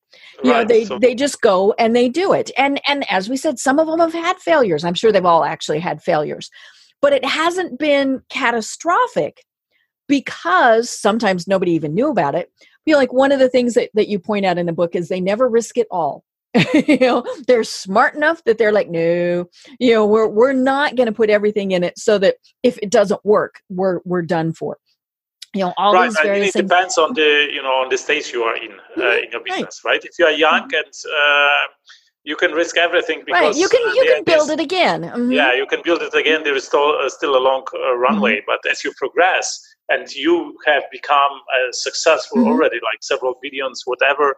you right. know they so, they just go and they do it. And and as we said some of them have had failures. I'm sure they've all actually had failures. But it hasn't been catastrophic because sometimes nobody even knew about it. Feel like one of the things that, that you point out in the book is they never risk it all. (laughs) You know they're smart enough that they're like no you know we're we're not going to put everything in it so that if it doesn't work we're we're done for you know all right. these various it depends on the you know on the stage you are in uh, mm-hmm. in your business right. right. if you are young mm-hmm. and uh, you can risk everything because right. you can uh, you can build it again mm-hmm. yeah you can build it again there is still uh, still a long uh, runway mm-hmm. but as you progress and you have become uh, successful mm-hmm. already like several billions whatever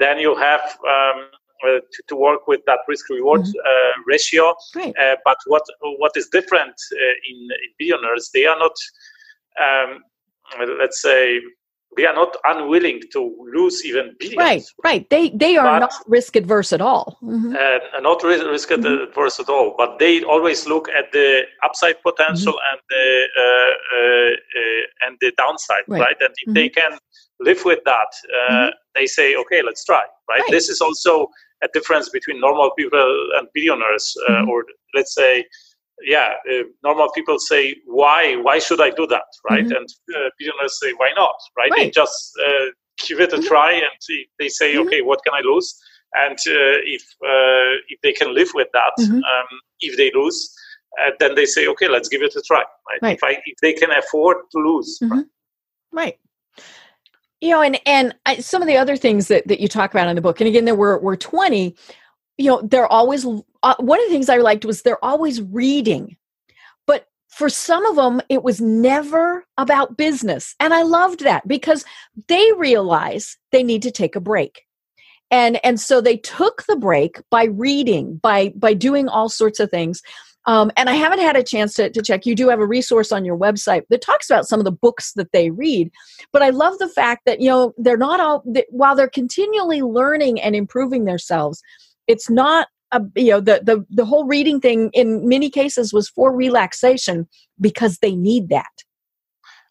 then you have um, uh, to, to, work with that risk reward mm-hmm. uh, ratio. Uh, but what what is different in, in billionaires? They are not um, let's say they are not unwilling to lose even billions. Right, right. They they are but, not risk adverse at all. Mm-hmm. Uh, not risk mm-hmm. adverse at all. But they always look at the upside potential mm-hmm. and the uh, uh, uh and the downside, right? right? And if they mm-hmm. can live with that, uh, mm-hmm. they say, okay, let's try. Right? right? This is also a difference between normal people and billionaires, uh, mm-hmm. or let's say yeah, uh, normal people say, why? Why should I do that? Right? Mm-hmm. And uh, billionaires say, why not? Right? right. They just uh, give it a mm-hmm. try and they say, mm-hmm. okay, what can I lose? And uh, if uh, if they can live with that, mm-hmm. um, if they lose, uh, then they say, okay, let's give it a try. Right? right. If, I, if they can afford to lose. Mm-hmm. Right? right. You know, and and I, some of the other things that, that you talk about in the book, and again, there were were twenty. You know, they're always uh, one of the things I liked was they're always reading, but for some of them, it was never about business, and I loved that because they realize they need to take a break and and so they took the break by reading by by doing all sorts of things um, and I haven't had a chance to, to check. You do have a resource on your website that talks about some of the books that they read. But I love the fact that, you know, they're not all, they, while they're continually learning and improving themselves, it's not, you know, the, the, the whole reading thing in many cases was for relaxation because they need that.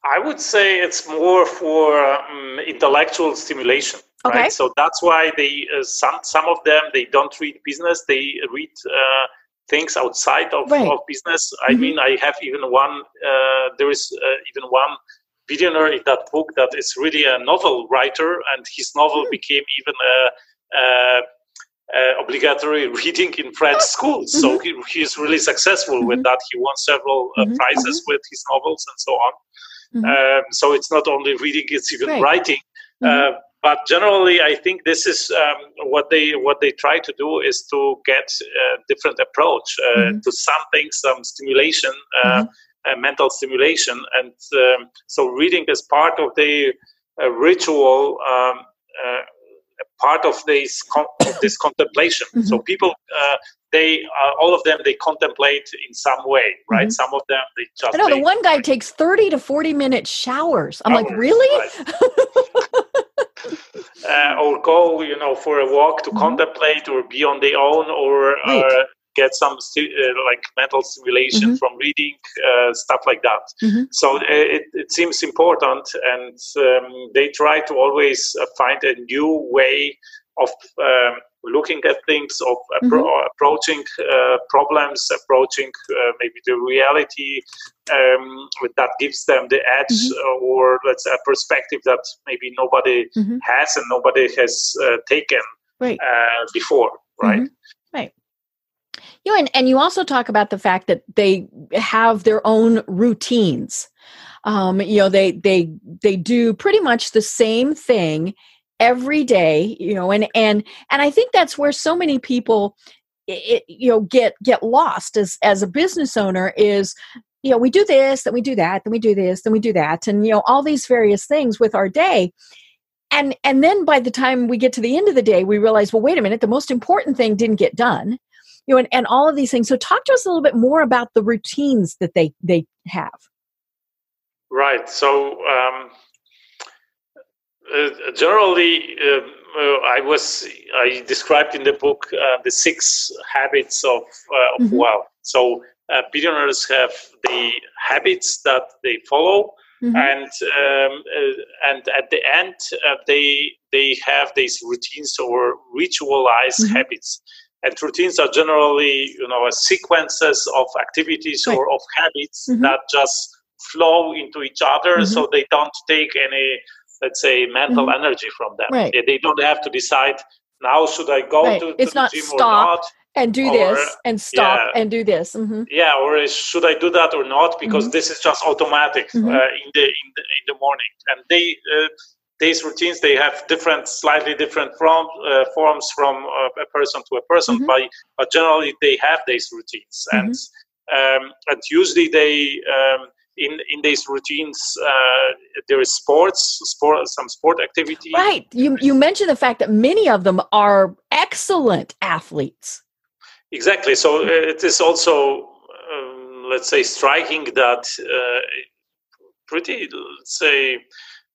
I would say it's more for um, intellectual stimulation. Okay. Right? So that's why they uh, some some of them they don't read business. They read uh, things outside of, right. of business. I mm-hmm. mean, I have even one, uh, there is uh, even one billionaire in that book that is really a novel writer, and his novel mm. became even a, a, a, obligatory reading in French schools. Mm-hmm. So he, he's really successful mm-hmm. with that. He won several uh, mm-hmm. prizes mm-hmm. with his novels and so on. Mm-hmm. Um, so it's not only reading; it's even right. writing. Uh, but generally i think this is um, what they what they try to do is to get a different approach uh, mm-hmm. to something some stimulation uh, mm-hmm. uh, mental stimulation and um, so reading is part of the uh, ritual um, uh, part of this con- this contemplation mm-hmm. so people uh, they all of them they contemplate in some way right mm-hmm. some of them they just I know the one guy takes 30 to 40 minute showers i'm like really right. (laughs) uh, or go, you know, for a walk to mm-hmm. contemplate, or be on their own, or right. Get some stu- uh, like mental stimulation mm-hmm. from reading, uh, stuff like that. Mm-hmm. So uh, it, it seems important, and um, they try to always uh, find a new way of um, looking at things, of appro- mm-hmm. approaching uh, problems, approaching uh, maybe the reality um, that gives them the edge, mm-hmm. or let's say a perspective that maybe nobody mm-hmm. has and nobody has uh, taken right. Uh, before, right? You know, and, and you also talk about the fact that they have their own routines. Um, you know, they they they do pretty much the same thing every day you know and and and i think that's where so many people it, you know get get lost as as a business owner is you know we do this then we do that then we do this then we do that and you know all these various things with our day and and then by the time we get to the end of the day we realize well wait a minute the most important thing didn't get done you know and, and all of these things so talk to us a little bit more about the routines that they they have right so um uh, generally, um, uh, I was I described in the book uh, the six habits of of mm-hmm. wealth. So billionaires have the habits that they follow. Mm-hmm. and um, uh, and at the end uh, they they have these routines or ritualized mm-hmm. habits and routines are generally you know sequences of activities right. or of habits mm-hmm. that just flow into each other mm-hmm. so they don't take any let's say mental mm-hmm. energy from them right. they don't have to decide now should i go right. to, it's to not the gym stop or not and do or, this and stop yeah, and do this mm-hmm. yeah or should i do that or not because mm-hmm. this is just automatic mm-hmm. uh, in the in the in the morning and they uh, these routines they have different slightly different from, uh, forms from uh, a person to a person mm-hmm. but, but generally they have these routines. And mm-hmm. um, and usually they um, in in these routines uh, there is sports sport some sport activity. Right. You you mentioned the fact that many of them are excellent athletes. Exactly. So uh, it is also um, let's say striking that uh, pretty let's say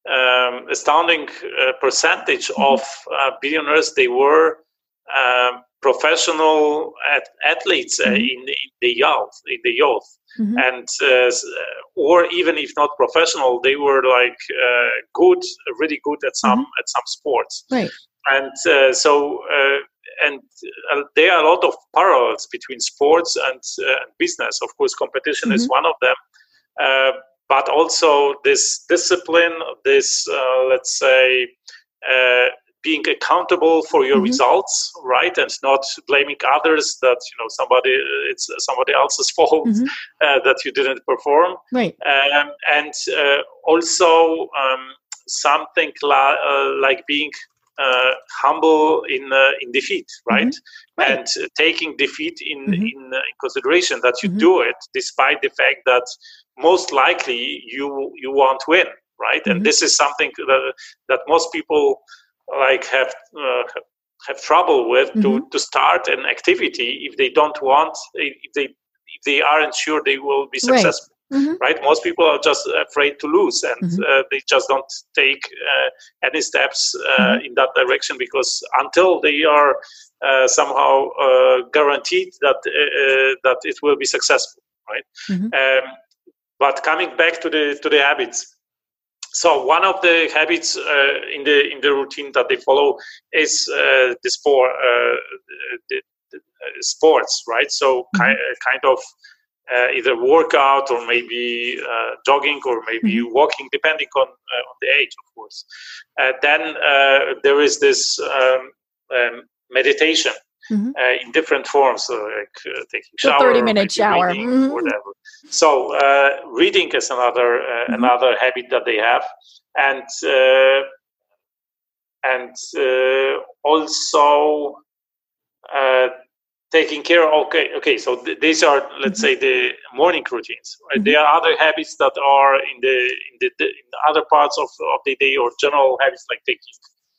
um, astounding uh, percentage mm-hmm. of uh, billionaires they were um, professional athletes uh, mm-hmm. in, in, the youth in the youth mm-hmm. and uh, or even if not professional they were like uh, good really good at some mm-hmm. at some sports right and uh, so uh, and uh, there are a lot of parallels between sports and business of course competition is mm-hmm. one of them but also this discipline this let's say being accountable for your mm-hmm. results, right, and not blaming others that you know somebody it's somebody else's (laughs) fault mm-hmm. uh, that you didn't perform, right, um, and uh, also um, something la- uh, like being uh, humble in uh, in defeat, right? Mm-hmm. right. And uh, taking defeat in mm-hmm. in, in, consideration that you mm-hmm. do it despite the fact that most likely you you won't win, right? And mm-hmm. this is something that that most people like have uh, have trouble with to, mm-hmm. to start an activity if they don't want if they if they aren't sure they will be successful Mm-hmm. right most people are just afraid to lose and mm-hmm. uh, they just don't take uh, any steps uh, mm-hmm. in that direction because until they are uh, somehow uh, guaranteed that uh, that it will be successful right mm-hmm. um, but coming back to the to the habits so one of the habits in the in the routine that they follow is the sport the, the, sports right so mm-hmm. kind, kind of uh, either workout or maybe uh, jogging or maybe mm-hmm. walking, depending on uh, on the age, of course. Uh, then uh, there is this um, um, meditation mm-hmm. Uh, in different forms, so like taking shower, thirty minute shower, mm-hmm. whatever. So reading is another mm-hmm. another habit that they have, and and also taking care okay okay so th- these are let's mm-hmm. say the morning routines right? mm-hmm. there are other habits that are in the in the, the in other parts of, of the day or general habits like taking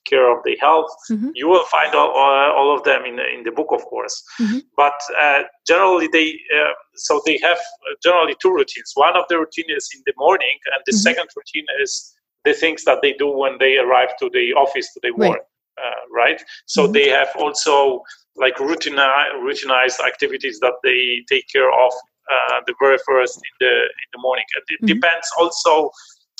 care of the health mm-hmm. you will find all, all of them in the, in the book of course mm-hmm. but uh, generally they uh, so they have generally two routines one of the routine is in the morning and the mm-hmm. second routine is the things that they do when they arrive to the office to the work right. Uh, right? So mm-hmm. they have also like routine routinized activities that they take care of uh, the very first in the in the morning. And it mm-hmm. depends also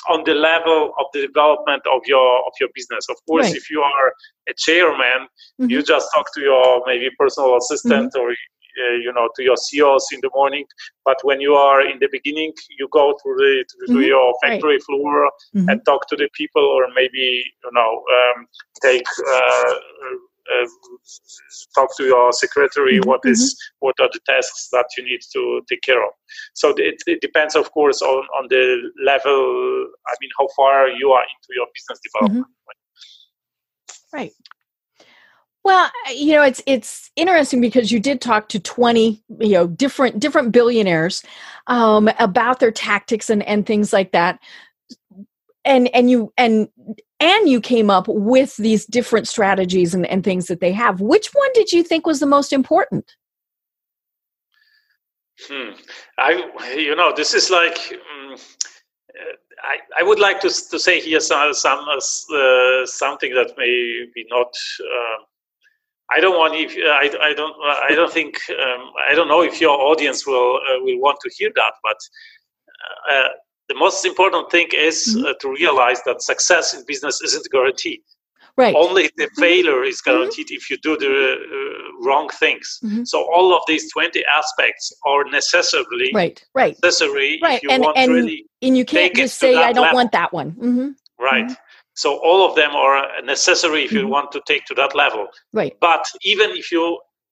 on the level of the development of your of your business. Of course, right. if you are a chairman, mm-hmm. you just talk to your maybe personal assistant mm-hmm. or uh, you know to your CEOs in the morning. But when you are in the beginning, you go to the to, mm-hmm. your factory right. floor mm-hmm. and talk to the people, or maybe you know um, take. Uh, uh, talk to your secretary mm-hmm. what is mm-hmm. what are the tasks that you need to take care of so it, it, depends of course on on the level i mean how far you are into your business development mm-hmm. right well, you know, it's it's interesting because you did talk to twenty, you know, different different billionaires um, about their tactics and and things like that, and and you and and you came up with these different strategies and, and things that they have. Which one did you think was the most important? Hmm. I, you know, this is like. Um, I, I would like to, to say here some, some uh, something that may be not uh, I don't want if uh, I, I don't uh, I don't think um, I don't know if your audience will uh, will want to hear that, but uh, the most important thing is mm-hmm. Uh, to realize that success in business isn't guaranteed. Right. Only the mm-hmm. failure is mm-hmm. guaranteed mm-hmm. if you do the uh, wrong things. Mm-hmm. So all of these twenty aspects are necessarily right, right, necessary. Right, and and, really and you can't just say I don't level. want that one. Mm-hmm. Right. So all of them are necessary if you want to take to that level. Right. But even if you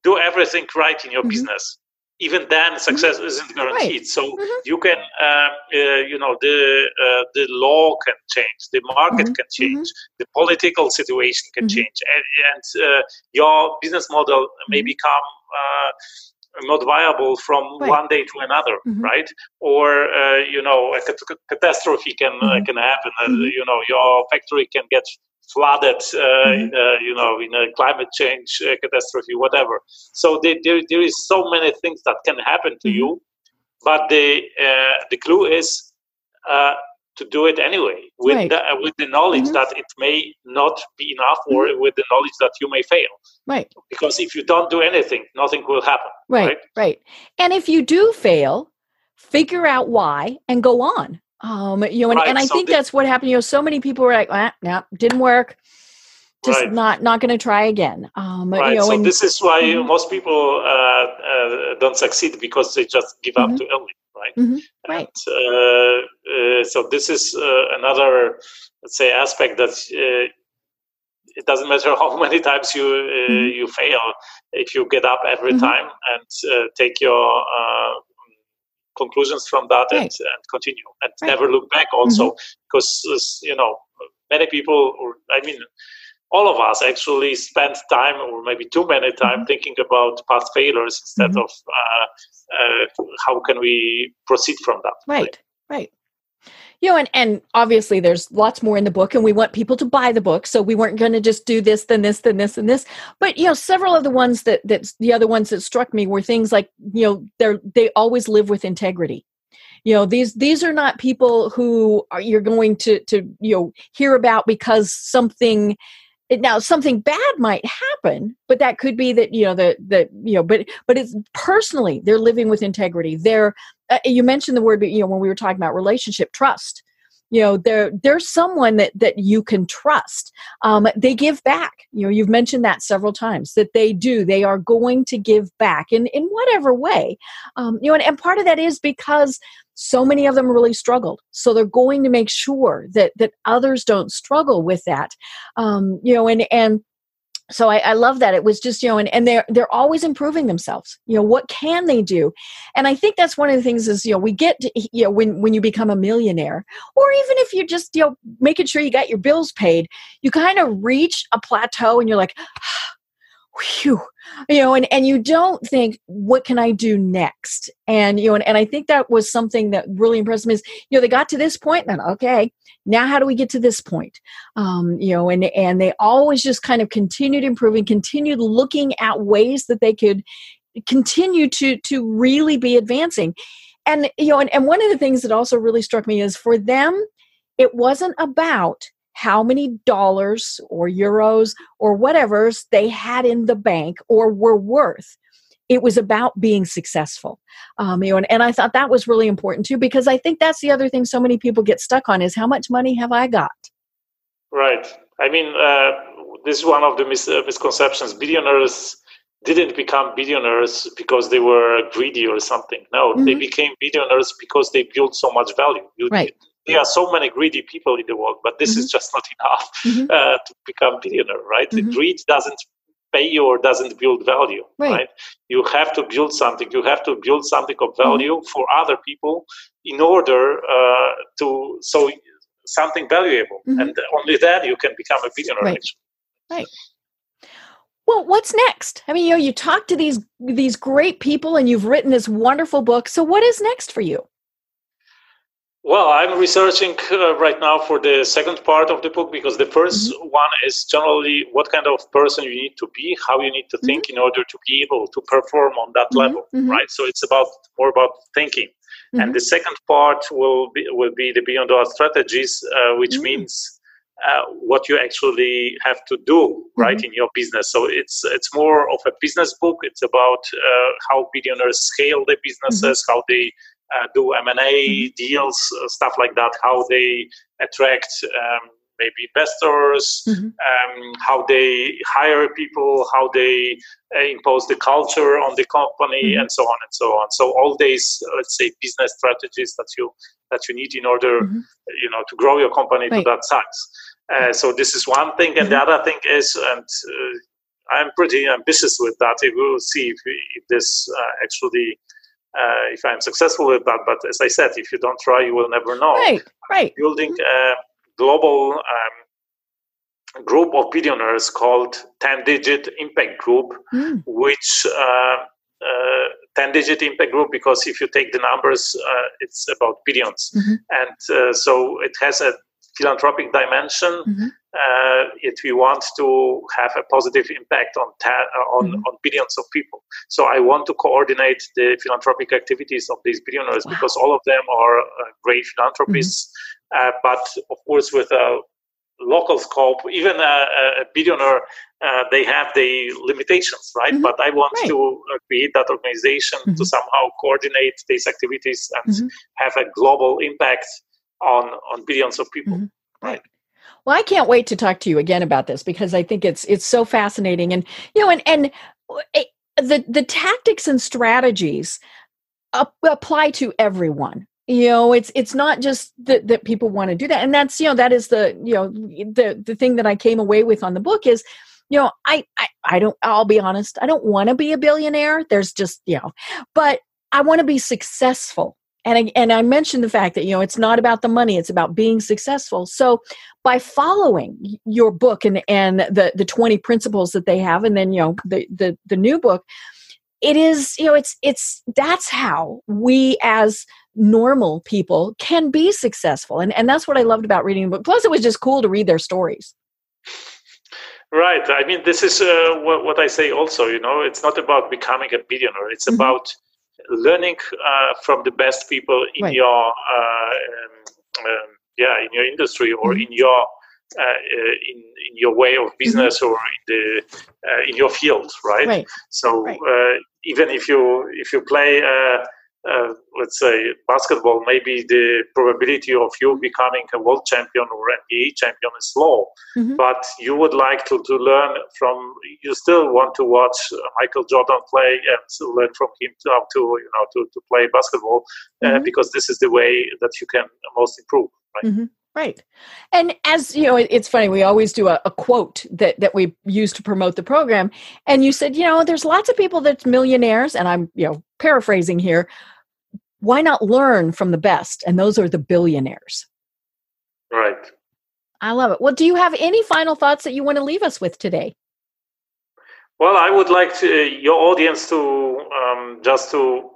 do everything right in your business, even then mm-hmm. success mm-hmm. isn't guaranteed. Right. So mm-hmm. you can, uh, uh, you know, the uh, the law can change, the market mm-hmm. can change, the political situation can change, and, and uh, your business model may become uh, not viable from right. one day to another, mm-hmm. right? Or uh, you know, a cat- catastrophe can uh, mm-hmm. uh, can happen. Uh, mm-hmm. You know, your factory can get flooded. Uh, in, mm-hmm. you know, in a climate change uh, catastrophe, whatever. So there, there, there is so many things that can happen to mm-hmm. you, but the the clue is to do it anyway with right. the, uh, with the knowledge mm-hmm. that it may not be enough or mm-hmm. with the knowledge that you may fail right because if you don't do anything nothing will happen right right, right. and if you do fail figure out why and go on um you know and, right. and i so think that's what happened you know so many people were like ah, no didn't work just right. not not going to try again um right. You know, so and, this is why mm-hmm. most people uh, uh, don't succeed because they just give up mm-hmm. too early right? Mm-hmm. Right. And, uh, uh, so this is uh, another, let's say, aspect that it doesn't matter (laughs) how many times you uh, mm-hmm. you fail if you get up every mm-hmm. time and uh, take your uh, conclusions from that right. and, and, continue and right. never look back also mm-hmm. because you know many people or i mean all of us actually spend time or maybe too many time mm-hmm. thinking about past failures instead mm-hmm. of uh, uh, how can we proceed from that right right you know and, and obviously there's lots more in the book and we want people to buy the book. So we weren't going to just do this then this then this and this. But you know several of the ones that that the other ones that struck me were things like you know they're they always live with integrity. You know these these are not people who are, you're going to to you know hear about because something now something bad might happen but that could be that you know that that you know but but it's personally they're living with integrity. They're uh, you mentioned the word you know when we were talking about relationship trust. You know they're they're someone that that you can trust. Um, they give back. You know you've mentioned that several times that they do. They are going to give back in in whatever way. Um, you know and, and part of that is because so many of them really struggled. So they're going to make sure that that others don't struggle with that. Um, you know and and so I, I, love that. It was just you know and, and they're they're always improving themselves. You know what can they do? And i think that's one of the things is you know we get to, you know when when you become a millionaire or even if you're just you know making sure you got your bills paid you kind of reach a plateau and you're like (sighs) ah, whew, you know, and, and you don't think, what can I do next? And, you know, and, and I think that was something that really impressed me is, you know, they got to this point then, okay, now how do we get to this point? Um, you know, and, and they always just kind of continued improving, continued looking at ways that they could continue to, to really be advancing. And, you know, and, and one of the things that also really struck me is for them, it wasn't about how many dollars or euros or whatever they had in the bank or were worth. It was about being successful. Um, you know, and, and I thought that was really important too, because I think that's the other thing so many people get stuck on is how much money have I got? Right. I mean, uh, this is one of the mis- uh, misconceptions. Billionaires didn't become billionaires because they were greedy or something. No, mm-hmm. they became billionaires because they built so much value. You, right there are so many greedy people in the world, but this mm-hmm. is just not enough mm-hmm. uh, to become billionaire, right? Mm-hmm. Greed doesn't pay you or doesn't build value, right. right. You have to build something. You have to build something of mm-hmm. value for other people in order uh, to so something valuable, mm-hmm. and only then you can become a billionaire. Right. Right. Well, what's next? I mean, you know, you talk to these these great people, and you've written this wonderful book. So, what is next for you? Well, I'm researching uh, right now for the second part of the book because the 1st mm-hmm. one is generally what kind of person you need to be, how you need to think mm-hmm. in order to be able to perform on that mm-hmm. level, mm-hmm. right? So it's about more about thinking. And mm-hmm. the second part will be will be the beyond our strategies, uh, which mm. means uh, what you actually have to do right mm-hmm. in your business. So it's it's more of a business book. It's about uh, how billionaires scale their businesses, how they do M&A mm-hmm. deals, uh, stuff like that, how they attract um, maybe investors, mm-hmm. um, how they hire people, how they uh, impose the culture on the company, mm-hmm. and so on and so on. So all these, uh, let's say, business strategies that you that you need in order, mm-hmm. you know, to grow your company right. to that size. Uh, so this is one thing, and the mm-hmm. other thing is, and uh, I'm pretty ambitious with that. We will see if, if this actually uh, if I'm successful with that. But as I said, if you don't try, you will never know. Right, right. Building a global um, group of billionaires called 10 Digit Impact Group, mm. which uh, uh, 10 digit impact group because if you take the numbers, uh, it's about 1000000000s mm-hmm. And uh, so it has a philanthropic dimension. Mm-hmm. Uh, if we want to have a positive impact on ta- uh, on, mm-hmm. on billions of people. So I want to coordinate the philanthropic activities of these billionaires wow. because all of them are uh, great philanthropists, mm-hmm. uh, but of course with a local scope, even a, a billionaire, uh, they have the limitations, right? Mm-hmm. But I want right. to uh, create that organization to mm-hmm. somehow coordinate these activities and mm-hmm. have a global impact on on billions of people. Mm-hmm. right. Well i can't wait to talk to you again about this because i think it's it's so fascinating. And you know and and it, the the tactics and strategies apply to everyone. You know it's it's not just that, that people want to do that. And that's you know that is the you know the the thing that i came away with on the book is you know i i, I don't i'll be honest i don't want to be a billionaire. There's just you know but i want to be successful and I, and I mentioned the fact that you know it's not about the money it's about being successful. So by following your book and and the the 20 principles that they have and then you know the the, the new book it is you know it's it's that's how we as normal people can be successful. And and that's what i loved about reading the book. Plus it was just cool to read their stories. Right. I mean this is uh, what, what, i say also you know it's not about becoming a billionaire. It's mm-hmm. about learning uh, from the best people in right. your uh, um, um, yeah in your industry or mm-hmm. in your uh, uh, in in your way of business mm-hmm. or in the uh, in your field, right? right. So right. even if you if you play uh, let's say basketball, maybe the probability of you becoming a world champion or NBA champion is low. Mm-hmm. But you would like to, to learn from. You still want to watch Michael Jordan play and learn from him to how to you know to, to play basketball uh, mm-hmm. because this is the way that you can most improve. Right. Mm-hmm. Right. And as you know, it's funny, we always do a, a, quote that, that we use to promote the program. And you said, you know, there's lots of people that's millionaires, and I'm, you know, paraphrasing here. Why not learn from the best? And those are the billionaires. Right. I love it. Well, do you have any final thoughts that you want to leave us with today? Well, I would like to, your audience to um, just to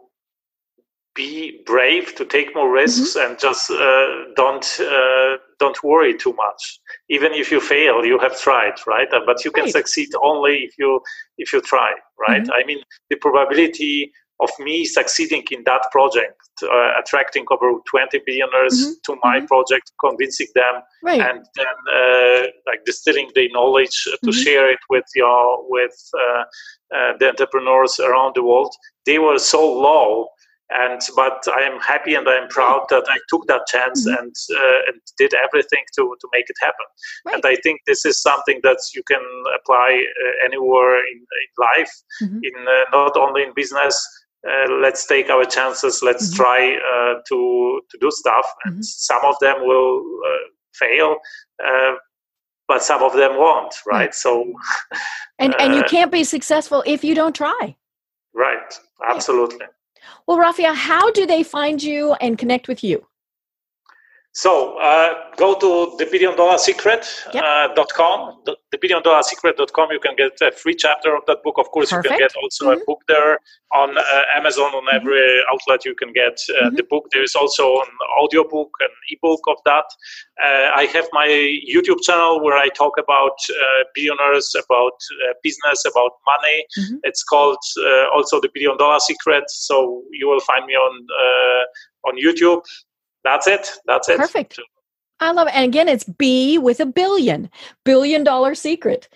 be brave to take more risks mm-hmm. and just uh, don't uh, don't worry too much even if you fail you have tried right uh, but you can right. succeed only if you if you try right mm-hmm. i mean the probability of me succeeding in that project uh, attracting over 20 billionaires mm-hmm. to my mm-hmm. project convincing them right. and then uh, like distilling the knowledge to mm-hmm. share it with your with uh, the entrepreneurs around the world they were so low and but I am happy and I am proud that I took that chance mm-hmm. and uh, and did everything to to make it happen. Right. And I think this is something that you can apply uh, anywhere in, in life, mm-hmm. in uh, not only in business. Uh, let's take our chances. Let's mm-hmm. try uh, to to do stuff, and mm-hmm. some of them will uh, fail but some of them won't right so and and you can't be successful if you don't try right absolutely well, Rafael, how do they find you and connect with you? So uh, go to the billion dollar secret.com, yep. uh, the, the billion dollar secret.com. You can get a free chapter of that book. Of course, Perfect. you can get also mm-hmm. a book there on uh, Amazon, on every mm-hmm. outlet. You can get uh, mm-hmm. the book. There is also an audio book, an ebook of that. Uh, I have my YouTube channel where I talk about uh, billionaires, about business, about money. Mm-hmm. It's called also the billion dollar secret. So you will find me on on YouTube that's it. That's it. Perfect. I love it. And again, it's B with a billion, billion dollar secret.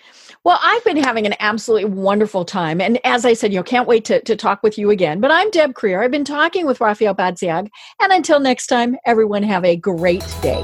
Well, I've been having an absolutely wonderful time. And as I said, you know, can't wait to, to talk with you again. But I'm Deb Krier. I've been talking with Rafael Badziag. And until next time, everyone have a great day.